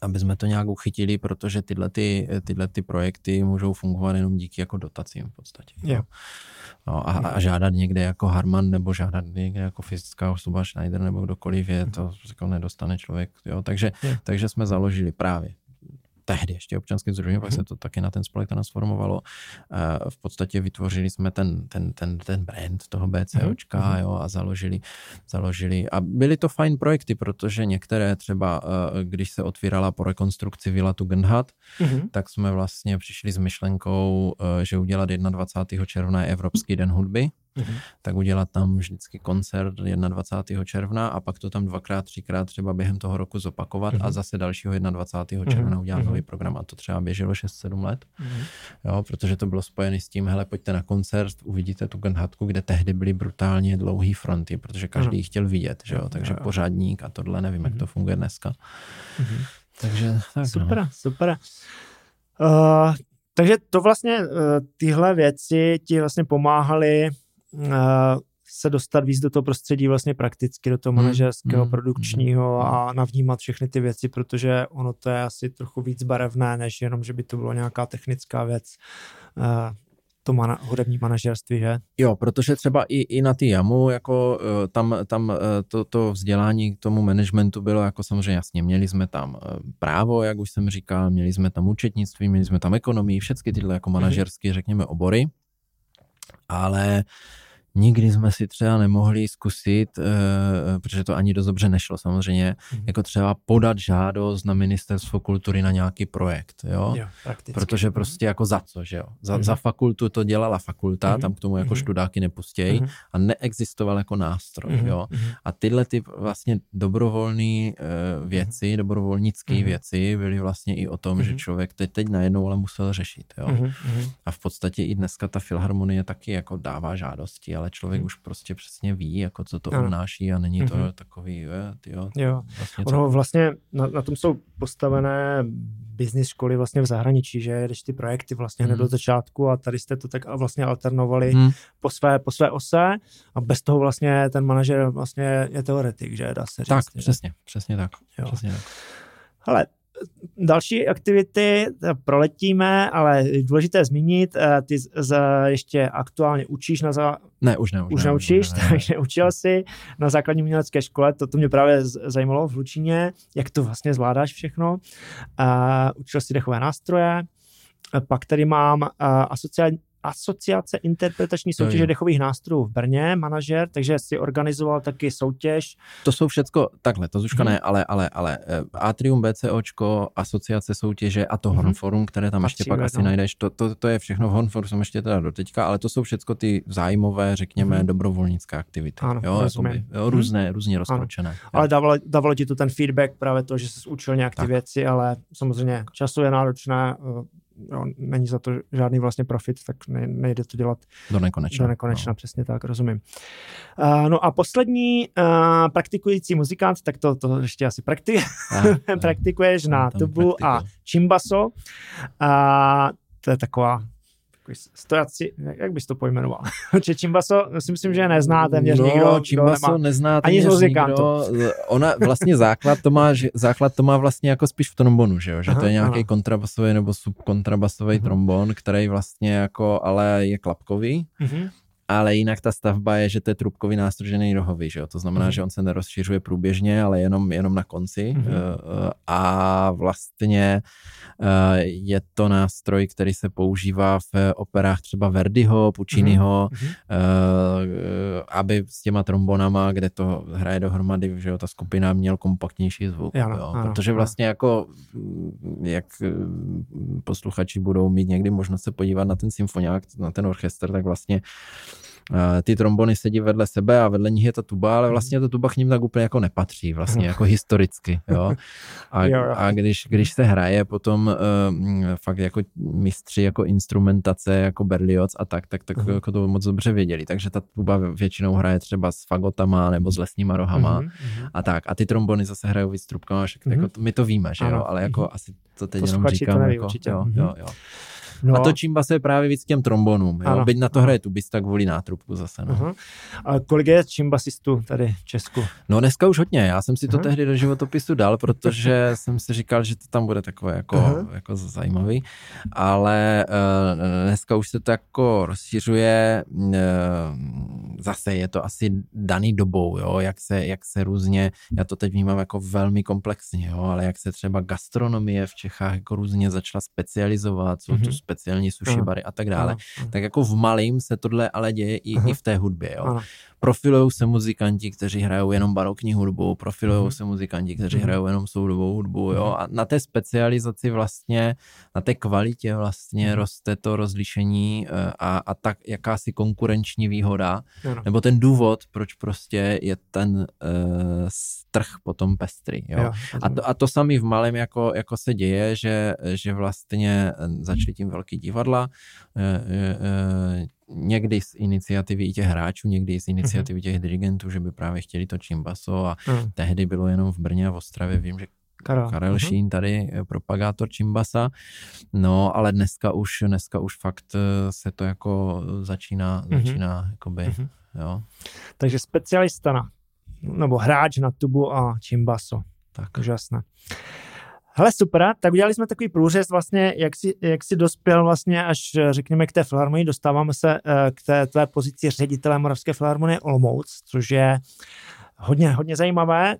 Speaker 1: aby jsme to nějak uchytili, protože tyhle, ty, tyhle ty projekty můžou fungovat jenom díky jako dotacím v podstatě.
Speaker 2: Yeah.
Speaker 1: No, a, a žádat někde jako Harman nebo žádat někde jako fyzická osoba Schneider nebo kdokoliv je, to jako nedostane člověk. Jo? Takže, yeah. takže jsme založili právě tehdy ještě občanské združení, mm-hmm. pak se mhm. to taky na ten spolek transformovalo. V podstatě vytvořili jsme ten, ten, ten, ten brand toho BCOčka mm-hmm. jo, a založili, založili. A byly to fajn projekty, protože některé třeba, eh, když se otvírala po rekonstrukci Vila Tugendhat, mm-hmm. tak jsme vlastně přišli s myšlenkou, eh, že udělat 21. června je Evropský den hudby mm-hmm. tak udělat tam vždycky koncert 21. června a pak to tam dvakrát, třikrát třeba během toho roku zopakovat mm-hmm. a zase dalšího 21. Mm-hmm. června udělat mm-hmm. nový program a to třeba běželo 6-7 let, mm-hmm. jo, protože to bylo spojené s tím, hele, pojďte na koncert, uvidíte tu Gunhatku, kde tehdy byly brutálně dlouhý fronty, protože každý mm-hmm. chtěl vidět, že jo, takže mm-hmm. pořádník a tohle, nevím, mm-hmm. jak to mhm. funguje dneska. Mm-hmm. Takže tak,
Speaker 2: Super, no. super. Uh, takže to vlastně, uh, tyhle věci ti vlastně pomáhaly se dostat víc do toho prostředí vlastně prakticky, do toho hmm, manažerského, hmm, produkčního hmm, a navnímat všechny ty věci, protože ono to je asi trochu víc barevné, než jenom, že by to bylo nějaká technická věc to mana, hudební manažerství, že?
Speaker 1: Jo, protože třeba i, i na ty jamu, jako e, tam, tam e, to, to vzdělání k tomu managementu bylo jako samozřejmě jasně, měli jsme tam e, právo, jak už jsem říkal, měli jsme tam účetnictví, měli jsme tam ekonomii, všechny tyhle jako mhm. manažerské, řekněme, obory, 好来 nikdy jsme si třeba nemohli zkusit, uh, protože to ani dost dobře nešlo samozřejmě, mm. jako třeba podat žádost na ministerstvo kultury na nějaký projekt, jo, jo protože mhm. prostě jako za co, že jo, za, mm. za fakultu to dělala fakulta, mm. tam k tomu jako mm. študáky nepustějí mm. a neexistoval jako nástroj, mm. jo, mm. a tyhle ty vlastně dobrovolné uh, věci, mm. dobrovolnické mm. věci byly vlastně i o tom, mm. že člověk teď, teď najednou ale musel řešit, jo, mm. a v podstatě i dneska ta filharmonie taky jako dává žádosti, ale člověk hmm. už prostě přesně ví, jako co to obnáší a není to mm-hmm. takový, je, tyjo,
Speaker 2: jo. Vlastně ono co... vlastně na, na tom jsou postavené business školy vlastně v zahraničí, že když ty projekty vlastně hned mm. do začátku a tady jste to tak vlastně alternovali mm. po, své, po své ose a bez toho vlastně ten manažer vlastně je teoretik, že dá se říct.
Speaker 1: Tak, přesně, přesně tak. Jo. Přesně tak.
Speaker 2: Hele, další aktivity proletíme, ale důležité zmínit, eh, ty z, ještě aktuálně učíš na za...
Speaker 1: Ne, už ne.
Speaker 2: Už, už neučíš, ne, ne, takže učil jsi na základní umělecké škole, to, to mě právě zajímalo v Lučíně, jak to vlastně zvládáš všechno. Uh, učil jsi dechové nástroje, pak tady mám uh, asociální, asociace interpretační soutěže dechových nástrojů v Brně, manažer, takže si organizoval taky soutěž.
Speaker 1: To jsou všecko, takhle, to Zuška hmm. ne, ale, ale, ale eh, Atrium, BCOčko, asociace soutěže a to hmm. Hornforum, které tam Patří ještě pak asi no. najdeš, to, to, to je všechno v Hornforu, jsem ještě teda do teďka, ale to jsou všecko ty zájmové, řekněme, hmm. dobrovolnické aktivity. Ano, jo, jakoby, jo, různé, hmm. různě rozkročené.
Speaker 2: Ale dávalo, dávalo ti to ten feedback, právě to, že jsi učil nějak ty věci, ale samozřejmě času je náročné, eh, jo, není za to žádný vlastně profit, tak ne, nejde to dělat
Speaker 1: do nekonečna.
Speaker 2: Do nekonečna, no. přesně tak, rozumím. Uh, no a poslední uh, praktikující muzikant, tak to, to ještě asi prakti- [laughs] praktikuješ na tubu a čimbaso. Uh, to je taková stojaci, jak bys to pojmenoval? [laughs] Či Čimbaso si myslím, že nezná téměř no, nikdo.
Speaker 1: Čimbaso nemá, nezná téměř ani nikdo. Ona vlastně základ to má, základ to má vlastně jako spíš v trombonu, že, jo? že aha, to je nějaký aha. kontrabasový nebo subkontrabasový uh-huh. trombon, který vlastně jako, ale je klapkový. Uh-huh ale jinak ta stavba je, že to je trubkový nástroj, že není rohový, že jo? to znamená, mm. že on se nerozšiřuje průběžně, ale jenom, jenom na konci mm. a vlastně eh, je to nástroj, který se používá v operách třeba Verdiho, Pucciniho, mm. aby s těma trombonama, kde to hraje dohromady, že jo, ta skupina měl kompaktnější zvuk, ano, jo? Ano, protože vlastně ano. jako jak posluchači budou mít někdy možnost se podívat na ten symfoniák, na ten orchestr, tak vlastně ty trombony sedí vedle sebe a vedle nich je ta tuba, ale vlastně ta tuba k ním tak úplně jako nepatří, vlastně jako historicky, jo. [laughs] A, a když, když se hraje potom uh, fakt jako mistři jako instrumentace, jako Berlioz a tak, tak, tak uh-huh. jako to moc dobře věděli, takže ta tuba většinou hraje třeba s fagotama nebo s lesníma rohama uh-huh. a tak. A ty trombony zase hrajou víc trubkama, uh-huh. jako my to víme, že jo, ale jako asi to teď jenom říkám. To neví, jako, určitě. Jo, jo, jo. No. A to se právě víc těm trombonům. Jo? Byť na to hraje tubista kvůli nátrubku zase. No. Uh-huh.
Speaker 2: A kolik je čimbasistů tady v Česku?
Speaker 1: No dneska už hodně. Já jsem si to uh-huh. tehdy do životopisu dal, protože [laughs] jsem si říkal, že to tam bude takové jako, uh-huh. jako zajímavý. Ale uh, dneska už se to jako rozšiřuje. Uh, zase je to asi daný dobou, jo? Jak, se, jak se různě, já to teď vnímám jako velmi komplexně, jo? ale jak se třeba gastronomie v Čechách jako různě začala specializovat, jsou uh-huh. tu speciální sushi bary a tak dále. Tak jako v malým se tohle ale děje i, i v té hudbě. Jo. Profilují se muzikanti, kteří hrajou jenom barokní hudbu, profilují mm-hmm. se muzikanti, kteří mm-hmm. hrajou jenom soudovou hudbu, jo. A na té specializaci vlastně, na té kvalitě vlastně mm-hmm. roste to rozlišení eh, a, a tak jakási konkurenční výhoda, ano. nebo ten důvod, proč prostě je ten uh, trh potom pestrý, jo. jo a, to, a to samý v malém jako, jako se děje, že, že vlastně začali tím velký divadla, uh, uh, někdy z iniciativy i těch hráčů, někdy z iniciativy těch dirigentů, že by právě chtěli to čimbaso a mm. tehdy bylo jenom v Brně a v Ostravě, vím, že Karel, Karel uh-huh. Šín tady, propagátor Čimbasa, no ale dneska už, dneska už fakt eh, se to jako začíná, uh-huh. začíná jakoby, uh-huh. jo.
Speaker 2: Takže specialista na, nebo hráč na tubu a Čimbaso. Tak. Úžasné. Hele, super, tak udělali jsme takový průřez vlastně, jak si, jak si dospěl vlastně až, řekněme, k té filharmonii, dostáváme se eh, k té tvé pozici ředitele Moravské filharmonie Olomouc, což je hodně, hodně zajímavé.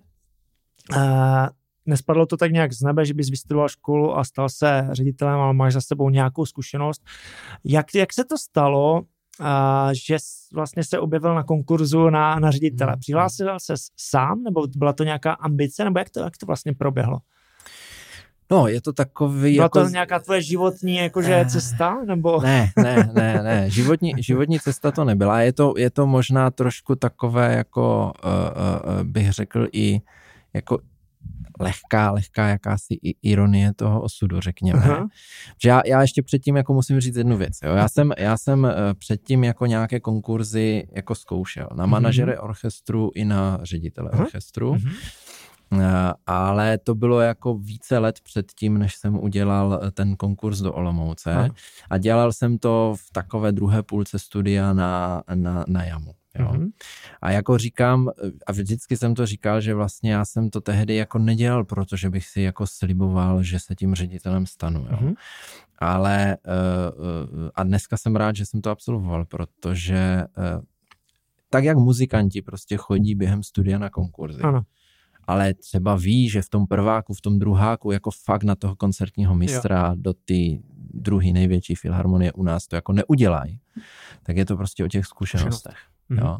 Speaker 2: Eh, nespadlo to tak nějak z nebe, že bys vystudoval školu a stal se ředitelem, ale máš za sebou nějakou zkušenost. Jak, jak se to stalo, že vlastně se objevil na konkurzu na, na ředitele. Mhm. Přihlásil se sám, nebo byla to nějaká ambice, nebo jak to, jak to vlastně proběhlo?
Speaker 1: No, je to takový...
Speaker 2: Byla jako... to nějaká tvoje životní jakože eh, cesta, nebo...
Speaker 1: Ne, ne, ne, ne, životní, životní cesta to nebyla, je to, je to možná trošku takové, jako uh, uh, bych řekl i jako lehká, lehká jakási ironie toho osudu, řekněme. Uh-huh. Že já, já ještě předtím jako musím říct jednu věc. Jo. Já jsem, já jsem předtím jako nějaké konkurzy jako zkoušel na mhm. manažery uh-huh. orchestru i na ředitele uh-huh. orchestru. Uh-huh. Eh, ale to bylo jako více let předtím, než jsem udělal eh, ten konkurs do Olomouce Aha. a dělal jsem to v takové druhé půlce studia na, na, na jamu. Jo. Mm-hmm. A jako říkám, eh, a vždycky jsem to říkal, že vlastně já jsem to tehdy jako nedělal, protože bych si jako sliboval, že se tím ředitelem stanu. Jo. Mm-hmm. Ale a dneska jsem rád, že jsem to absolvoval, protože tak jak muzikanti prostě chodí během studia na konkurzy, ano ale třeba ví, že v tom prváku, v tom druháku, jako fakt na toho koncertního mistra jo. do ty druhý největší filharmonie u nás to jako neudělají, tak je to prostě o těch zkušenostech. Jo.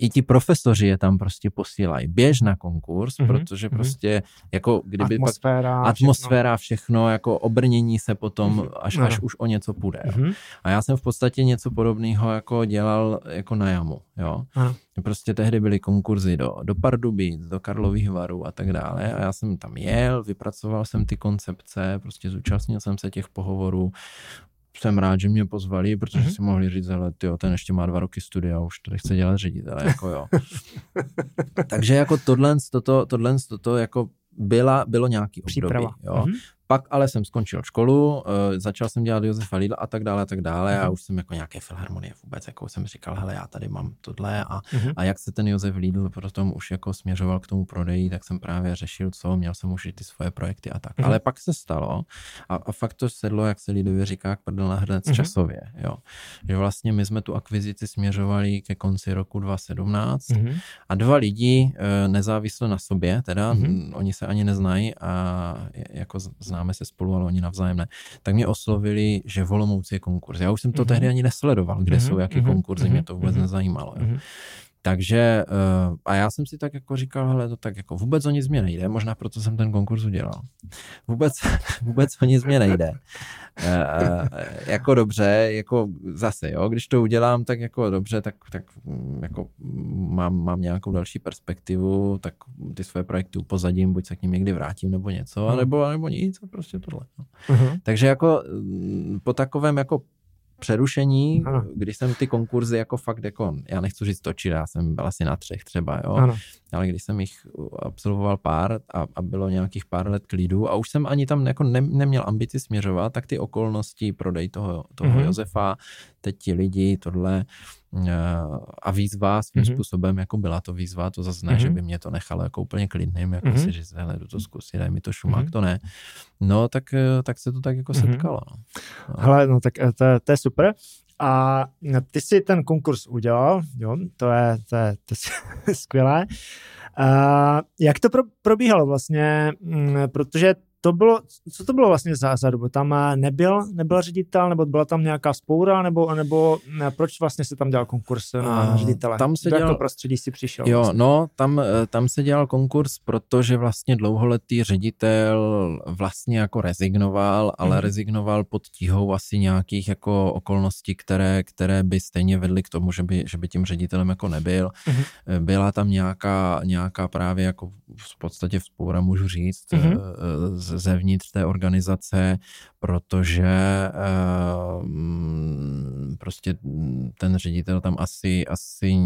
Speaker 1: I ti profesoři je tam prostě posílají. Běž na konkurs, mm-hmm. protože mm-hmm. prostě jako kdyby
Speaker 2: atmosféra,
Speaker 1: pak, atmosféra všechno. všechno, jako obrnění se potom, mm-hmm. až, až už o něco půjde. Mm-hmm. A já jsem v podstatě něco podobného jako dělal jako na jamu. Jo. Aha. Prostě tehdy byly konkurzy do, do Pardubic, do Karlových varů a tak dále a já jsem tam jel, vypracoval jsem ty koncepce, prostě zúčastnil jsem se těch pohovorů, jsem rád, že mě pozvali, protože mm-hmm. si mohli říct, ale tyjo, ten ještě má dva roky studia, už to chce dělat ředitel, jako jo. [laughs] Takže jako tohle, toto, tohle, toto jako byla, bylo nějaký období, Příprava. jo. Mm-hmm. Pak ale jsem skončil školu, uh, začal jsem dělat Josefa Lidla a tak dále a tak dále mm-hmm. a už jsem jako nějaké filharmonie vůbec, jako jsem říkal, hele, já tady mám tohle a, mm-hmm. a jak se ten Josef Lidl potom už jako směřoval k tomu prodeji, tak jsem právě řešil, co, měl jsem už i ty svoje projekty a tak. Mm-hmm. Ale pak se stalo a, a fakt to sedlo, jak se lidově říká, jak prdel na hrnec mm-hmm. časově, jo. Že vlastně my jsme tu akvizici směřovali ke konci roku 2017 mm-hmm. a dva lidi, uh, nezávisle na sobě, teda, mm-hmm. oni se ani neznají a jako zná známe se spolu, ale oni navzájem ne, tak mě oslovili, že v Olomouci je konkurs. Já už jsem to mm-hmm. tehdy ani nesledoval, kde mm-hmm. jsou, jaký mm-hmm. konkurzy, mě to vůbec mm-hmm. nezajímalo. Jo. Mm-hmm. Takže uh, a já jsem si tak jako říkal, hele, to tak jako vůbec o nic mě nejde, možná proto jsem ten konkurs udělal. [laughs] Vůbec, [laughs] vůbec o nic mě nejde. Uh, jako dobře, jako zase, jo, když to udělám, tak jako dobře, tak, tak mm, jako mám, mám nějakou další perspektivu, tak ty své projekty upozadím, buď se k ním někdy vrátím nebo něco, uh-huh. nebo, nebo nic, prostě tohle. No. Uh-huh. Takže jako mm, po takovém jako přerušení, ano. když jsem ty konkurzy jako fakt jako, já nechci říct točil, já jsem byl asi na třech třeba, jo, ano. ale když jsem jich absolvoval pár a, a bylo nějakých pár let klidu a už jsem ani tam jako ne, neměl ambici směřovat, tak ty okolnosti, prodej toho, toho mm-hmm. Josefa, teď ti lidi, tohle, Eh, a výzva svým mm-hmm. způsobem, jako byla to výzva, to zase ne, mm-hmm. že by mě to nechalo jako úplně klidným, jako mm-hmm. si říct, hele, jdu to zkusit, daj mi to šumák, mm-hmm. to ne. No, tak, eh, tak se to tak jako mm-hmm. setkalo. No.
Speaker 2: Hele, no tak eh, to, to je super. A ty si ten konkurs udělal, jo, to je, to je, to je [laughs] skvělé. Uh, jak to pro, probíhalo vlastně, mm, protože to bylo, co to bylo vlastně za, za dobu? Tam eh, nebyl, nebyl ředitel, nebo byla tam nějaká spoura, nebo, nebo ne, proč vlastně se tam dělal konkurs na ředitele? Tam se dělal, prostředí si přišel?
Speaker 1: Jo, vlastně? no, tam, eh, tam se dělal konkurs, protože vlastně dlouholetý ředitel vlastně jako rezignoval, ale mm. rezignoval pod tíhou asi nějakých jako okolností, které, které by stejně vedly k tomu, že by, že by tím ředitelem jako nebyl. Mm. Byla tam nějaká, nějaká právě jako v podstatě vzpoura, můžu říct, mm. z zevnitř té organizace, protože uh, prostě ten ředitel tam asi, asi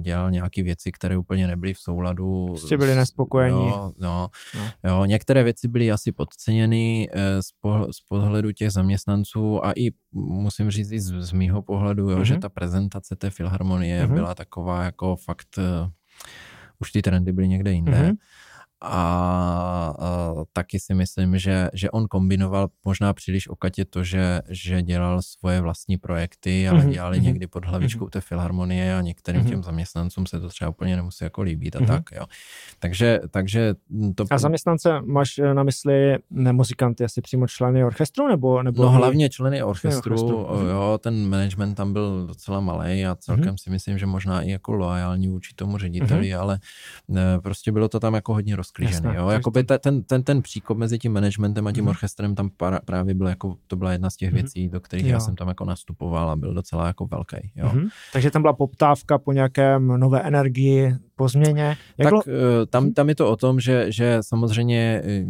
Speaker 1: dělal nějaké věci, které úplně nebyly v souladu.
Speaker 2: Prostě byli nespokojení.
Speaker 1: Jo, no, no. jo, některé věci byly asi podceněny eh, z, pohl- z pohledu těch zaměstnanců a i musím říct i z, z mýho pohledu, jo, mm-hmm. že ta prezentace té filharmonie mm-hmm. byla taková jako fakt, uh, už ty trendy byly někde jinde. Mm-hmm a, a taky si myslím, že, že on kombinoval možná příliš okatě to, že, že dělal svoje vlastní projekty a mm-hmm. dělali mm-hmm. někdy pod hlavičkou mm-hmm. té filharmonie a některým mm-hmm. těm zaměstnancům se to třeba úplně nemusí jako líbit a mm-hmm. tak, jo. Takže, takže to...
Speaker 2: A zaměstnance máš na mysli ne muzikanty, asi přímo členy orchestru, nebo... nebo
Speaker 1: no hlavně členy orchestru, orchestru. jo, ten management tam byl docela malý a celkem mm-hmm. si myslím, že možná i jako loajální vůči tomu řediteli, mm-hmm. ale ne, prostě bylo to tam jako hodně rozklížený, Jasné, jo. Jakoby ten, ten, ten příkop mezi tím managementem a tím mm-hmm. orchestrem tam para, právě byl jako, to byla jedna z těch mm-hmm. věcí, do kterých jo. já jsem tam jako nastupoval a byl docela jako velký, jo. Mm-hmm.
Speaker 2: Takže tam byla poptávka po nějakém nové energii, po změně.
Speaker 1: Jak tak bylo... Eh, tam, tam je to o tom, že, že samozřejmě eh,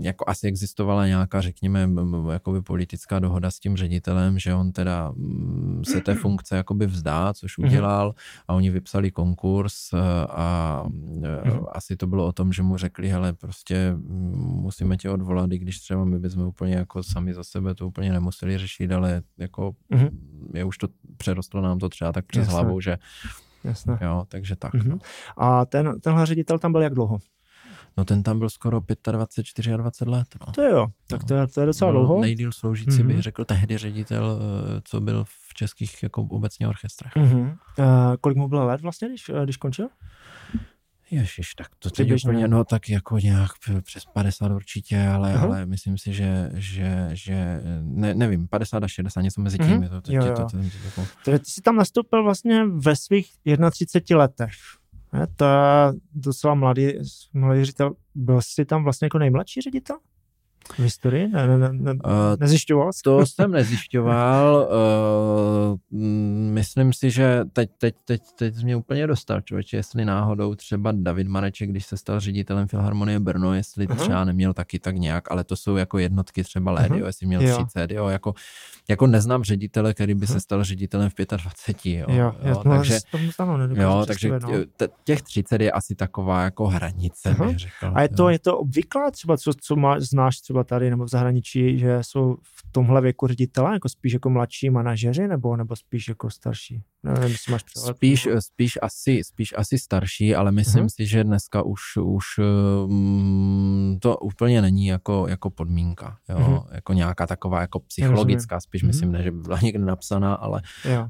Speaker 1: jako asi existovala nějaká, řekněme, jakoby politická dohoda s tím ředitelem, že on teda mm, se té [clears throat] funkce jakoby vzdá, což mhm. udělal a oni vypsali konkurs eh, a mhm. asi to bylo o tom, že mu řekli, hele, prostě mm, musíme tě odvolat, i když třeba my bychom úplně jako sami za sebe to úplně nemuseli řešit, ale jako je už to přerostlo nám to třeba tak přes Jasne. hlavou, že
Speaker 2: Jasné.
Speaker 1: Jo, takže tak. Mm-hmm. No.
Speaker 2: A ten, tenhle ředitel tam byl jak dlouho?
Speaker 1: No ten tam byl skoro 25, 24 let. No.
Speaker 2: To jo, tak no. to, je, to je docela no, dlouho.
Speaker 1: Nejdíl sloužící mm-hmm. bych řekl tehdy ředitel, eh, co byl v českých jako obecně orchestrech.
Speaker 2: Mm-hmm. Uh, kolik mu bylo let vlastně, když, eh, když končil?
Speaker 1: Ježiš, tak to teď úplně, no tak jako nějak přes 50 určitě, ale, uh-huh. ale myslím si, že, že, že ne, nevím, 50 až 60, něco mezi tím. To, to, jo, jo. To, to, to, to,
Speaker 2: to, ty jsi tam nastoupil vlastně ve svých 31 letech. Je, to je docela mladý, mladý ředitel. Byl jsi tam vlastně jako nejmladší ředitel? V historii? Ne, ne, ne, ne, uh, nezjišťoval jsi?
Speaker 1: To jsem nezjišťoval. Uh, [laughs] myslím si, že teď, teď, teď, teď mě úplně dostal, člověče, jestli náhodou třeba David Mareček, když se stal ředitelem Filharmonie Brno, jestli uh-huh. třeba neměl taky tak nějak, ale to jsou jako jednotky třeba let, uh-huh. jo, jestli měl jo. 30, jo, jako, jako neznám ředitele, který by uh-huh. se stal ředitelem v 25, jo.
Speaker 2: Jo, jo,
Speaker 1: no, takže,
Speaker 2: stanu,
Speaker 1: jo, takže no. těch 30 je asi taková jako hranice, uh-huh. bych řekl.
Speaker 2: A je to, jo. je to obvyklá třeba, co, co máš, znáš třeba tady nebo v zahraničí, že jsou v tomhle věku ředitele, jako spíš jako mladší manažeři, nebo, nebo spíš jako starší? Nevím, jestli máš
Speaker 1: přehled. Spíš, spíš, asi, spíš asi starší, ale myslím uh-huh. si, že dneska už, už um, to úplně není jako, jako podmínka, jo? Uh-huh. jako nějaká taková jako psychologická, spíš uh-huh. myslím, ne, že by byla někde napsaná, ale,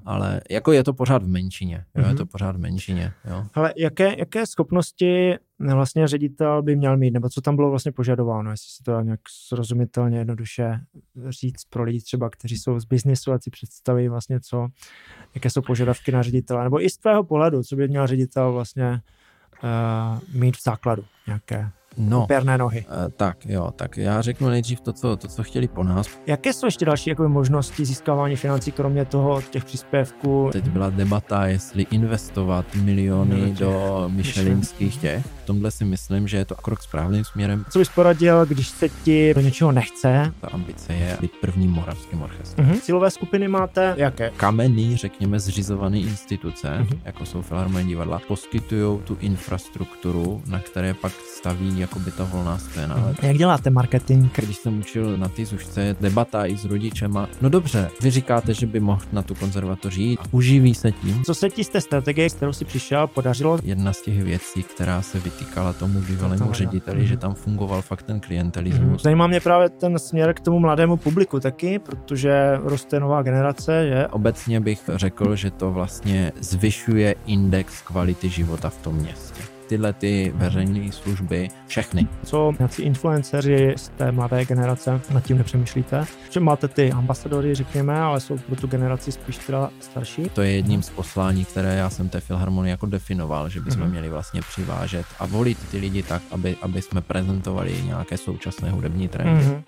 Speaker 1: ale jako je to pořád v menšině, jo? Uh-huh. je to pořád v menšině. Jo?
Speaker 2: Ale jaké, jaké schopnosti vlastně ředitel by měl mít, nebo co tam bylo vlastně požadováno, jestli se to nějak srozumitelně jednoduše říct pro lidi třeba, kteří jsou z biznisu a si představí vlastně co, jaké jsou požadavky na ředitele, nebo i z tvého pohledu, co by měl ředitel vlastně uh, mít v základu nějaké No, pěrné nohy.
Speaker 1: Uh, tak jo, tak já řeknu nejdřív to, co, to, co chtěli po nás.
Speaker 2: Jaké jsou ještě další jakoby, možnosti získávání financí, kromě toho těch příspěvků?
Speaker 1: Teď byla debata, jestli investovat miliony no, do myšelinských těch. V tomhle si myslím, že je to krok správným směrem.
Speaker 2: Co bys poradil, když se ti do něčeho nechce?
Speaker 1: Ta ambice je být prvním moravským orchestrem.
Speaker 2: Uh-huh. Cílové skupiny máte jaké?
Speaker 1: Kamenný, řekněme, zřizované instituce, uh-huh. jako jsou Filharmonie divadla, poskytují tu infrastrukturu, na které pak staví jako by ta volná scéna. Mm.
Speaker 2: Jak děláte marketing?
Speaker 1: Když jsem učil na ty zušce, debata i s rodičema. No dobře, vy říkáte, že by mohl na tu konzervatoři jít. Uživí se tím.
Speaker 2: Co se ti z té strategie, kterou si přišel, podařilo?
Speaker 1: Jedna z těch věcí, která se vytýkala tomu bývalému řediteli, mm. že tam fungoval fakt ten klientelismus. Mm.
Speaker 2: Zajímá mě právě ten směr k tomu mladému publiku taky, protože roste nová generace, že?
Speaker 1: Obecně bych řekl, že to vlastně zvyšuje index kvality života v tom městě tyhle ty veřejné služby, všechny.
Speaker 2: Co nějací influenceři z té mladé generace, nad tím nepřemýšlíte? Že máte ty ambasadory, řekněme, ale jsou pro tu generaci spíš teda starší?
Speaker 1: To je jedním z poslání, které já jsem té filharmonii jako definoval, že bychom mm-hmm. měli vlastně přivážet a volit ty lidi tak, aby, aby jsme prezentovali nějaké současné hudební trendy. Mm-hmm.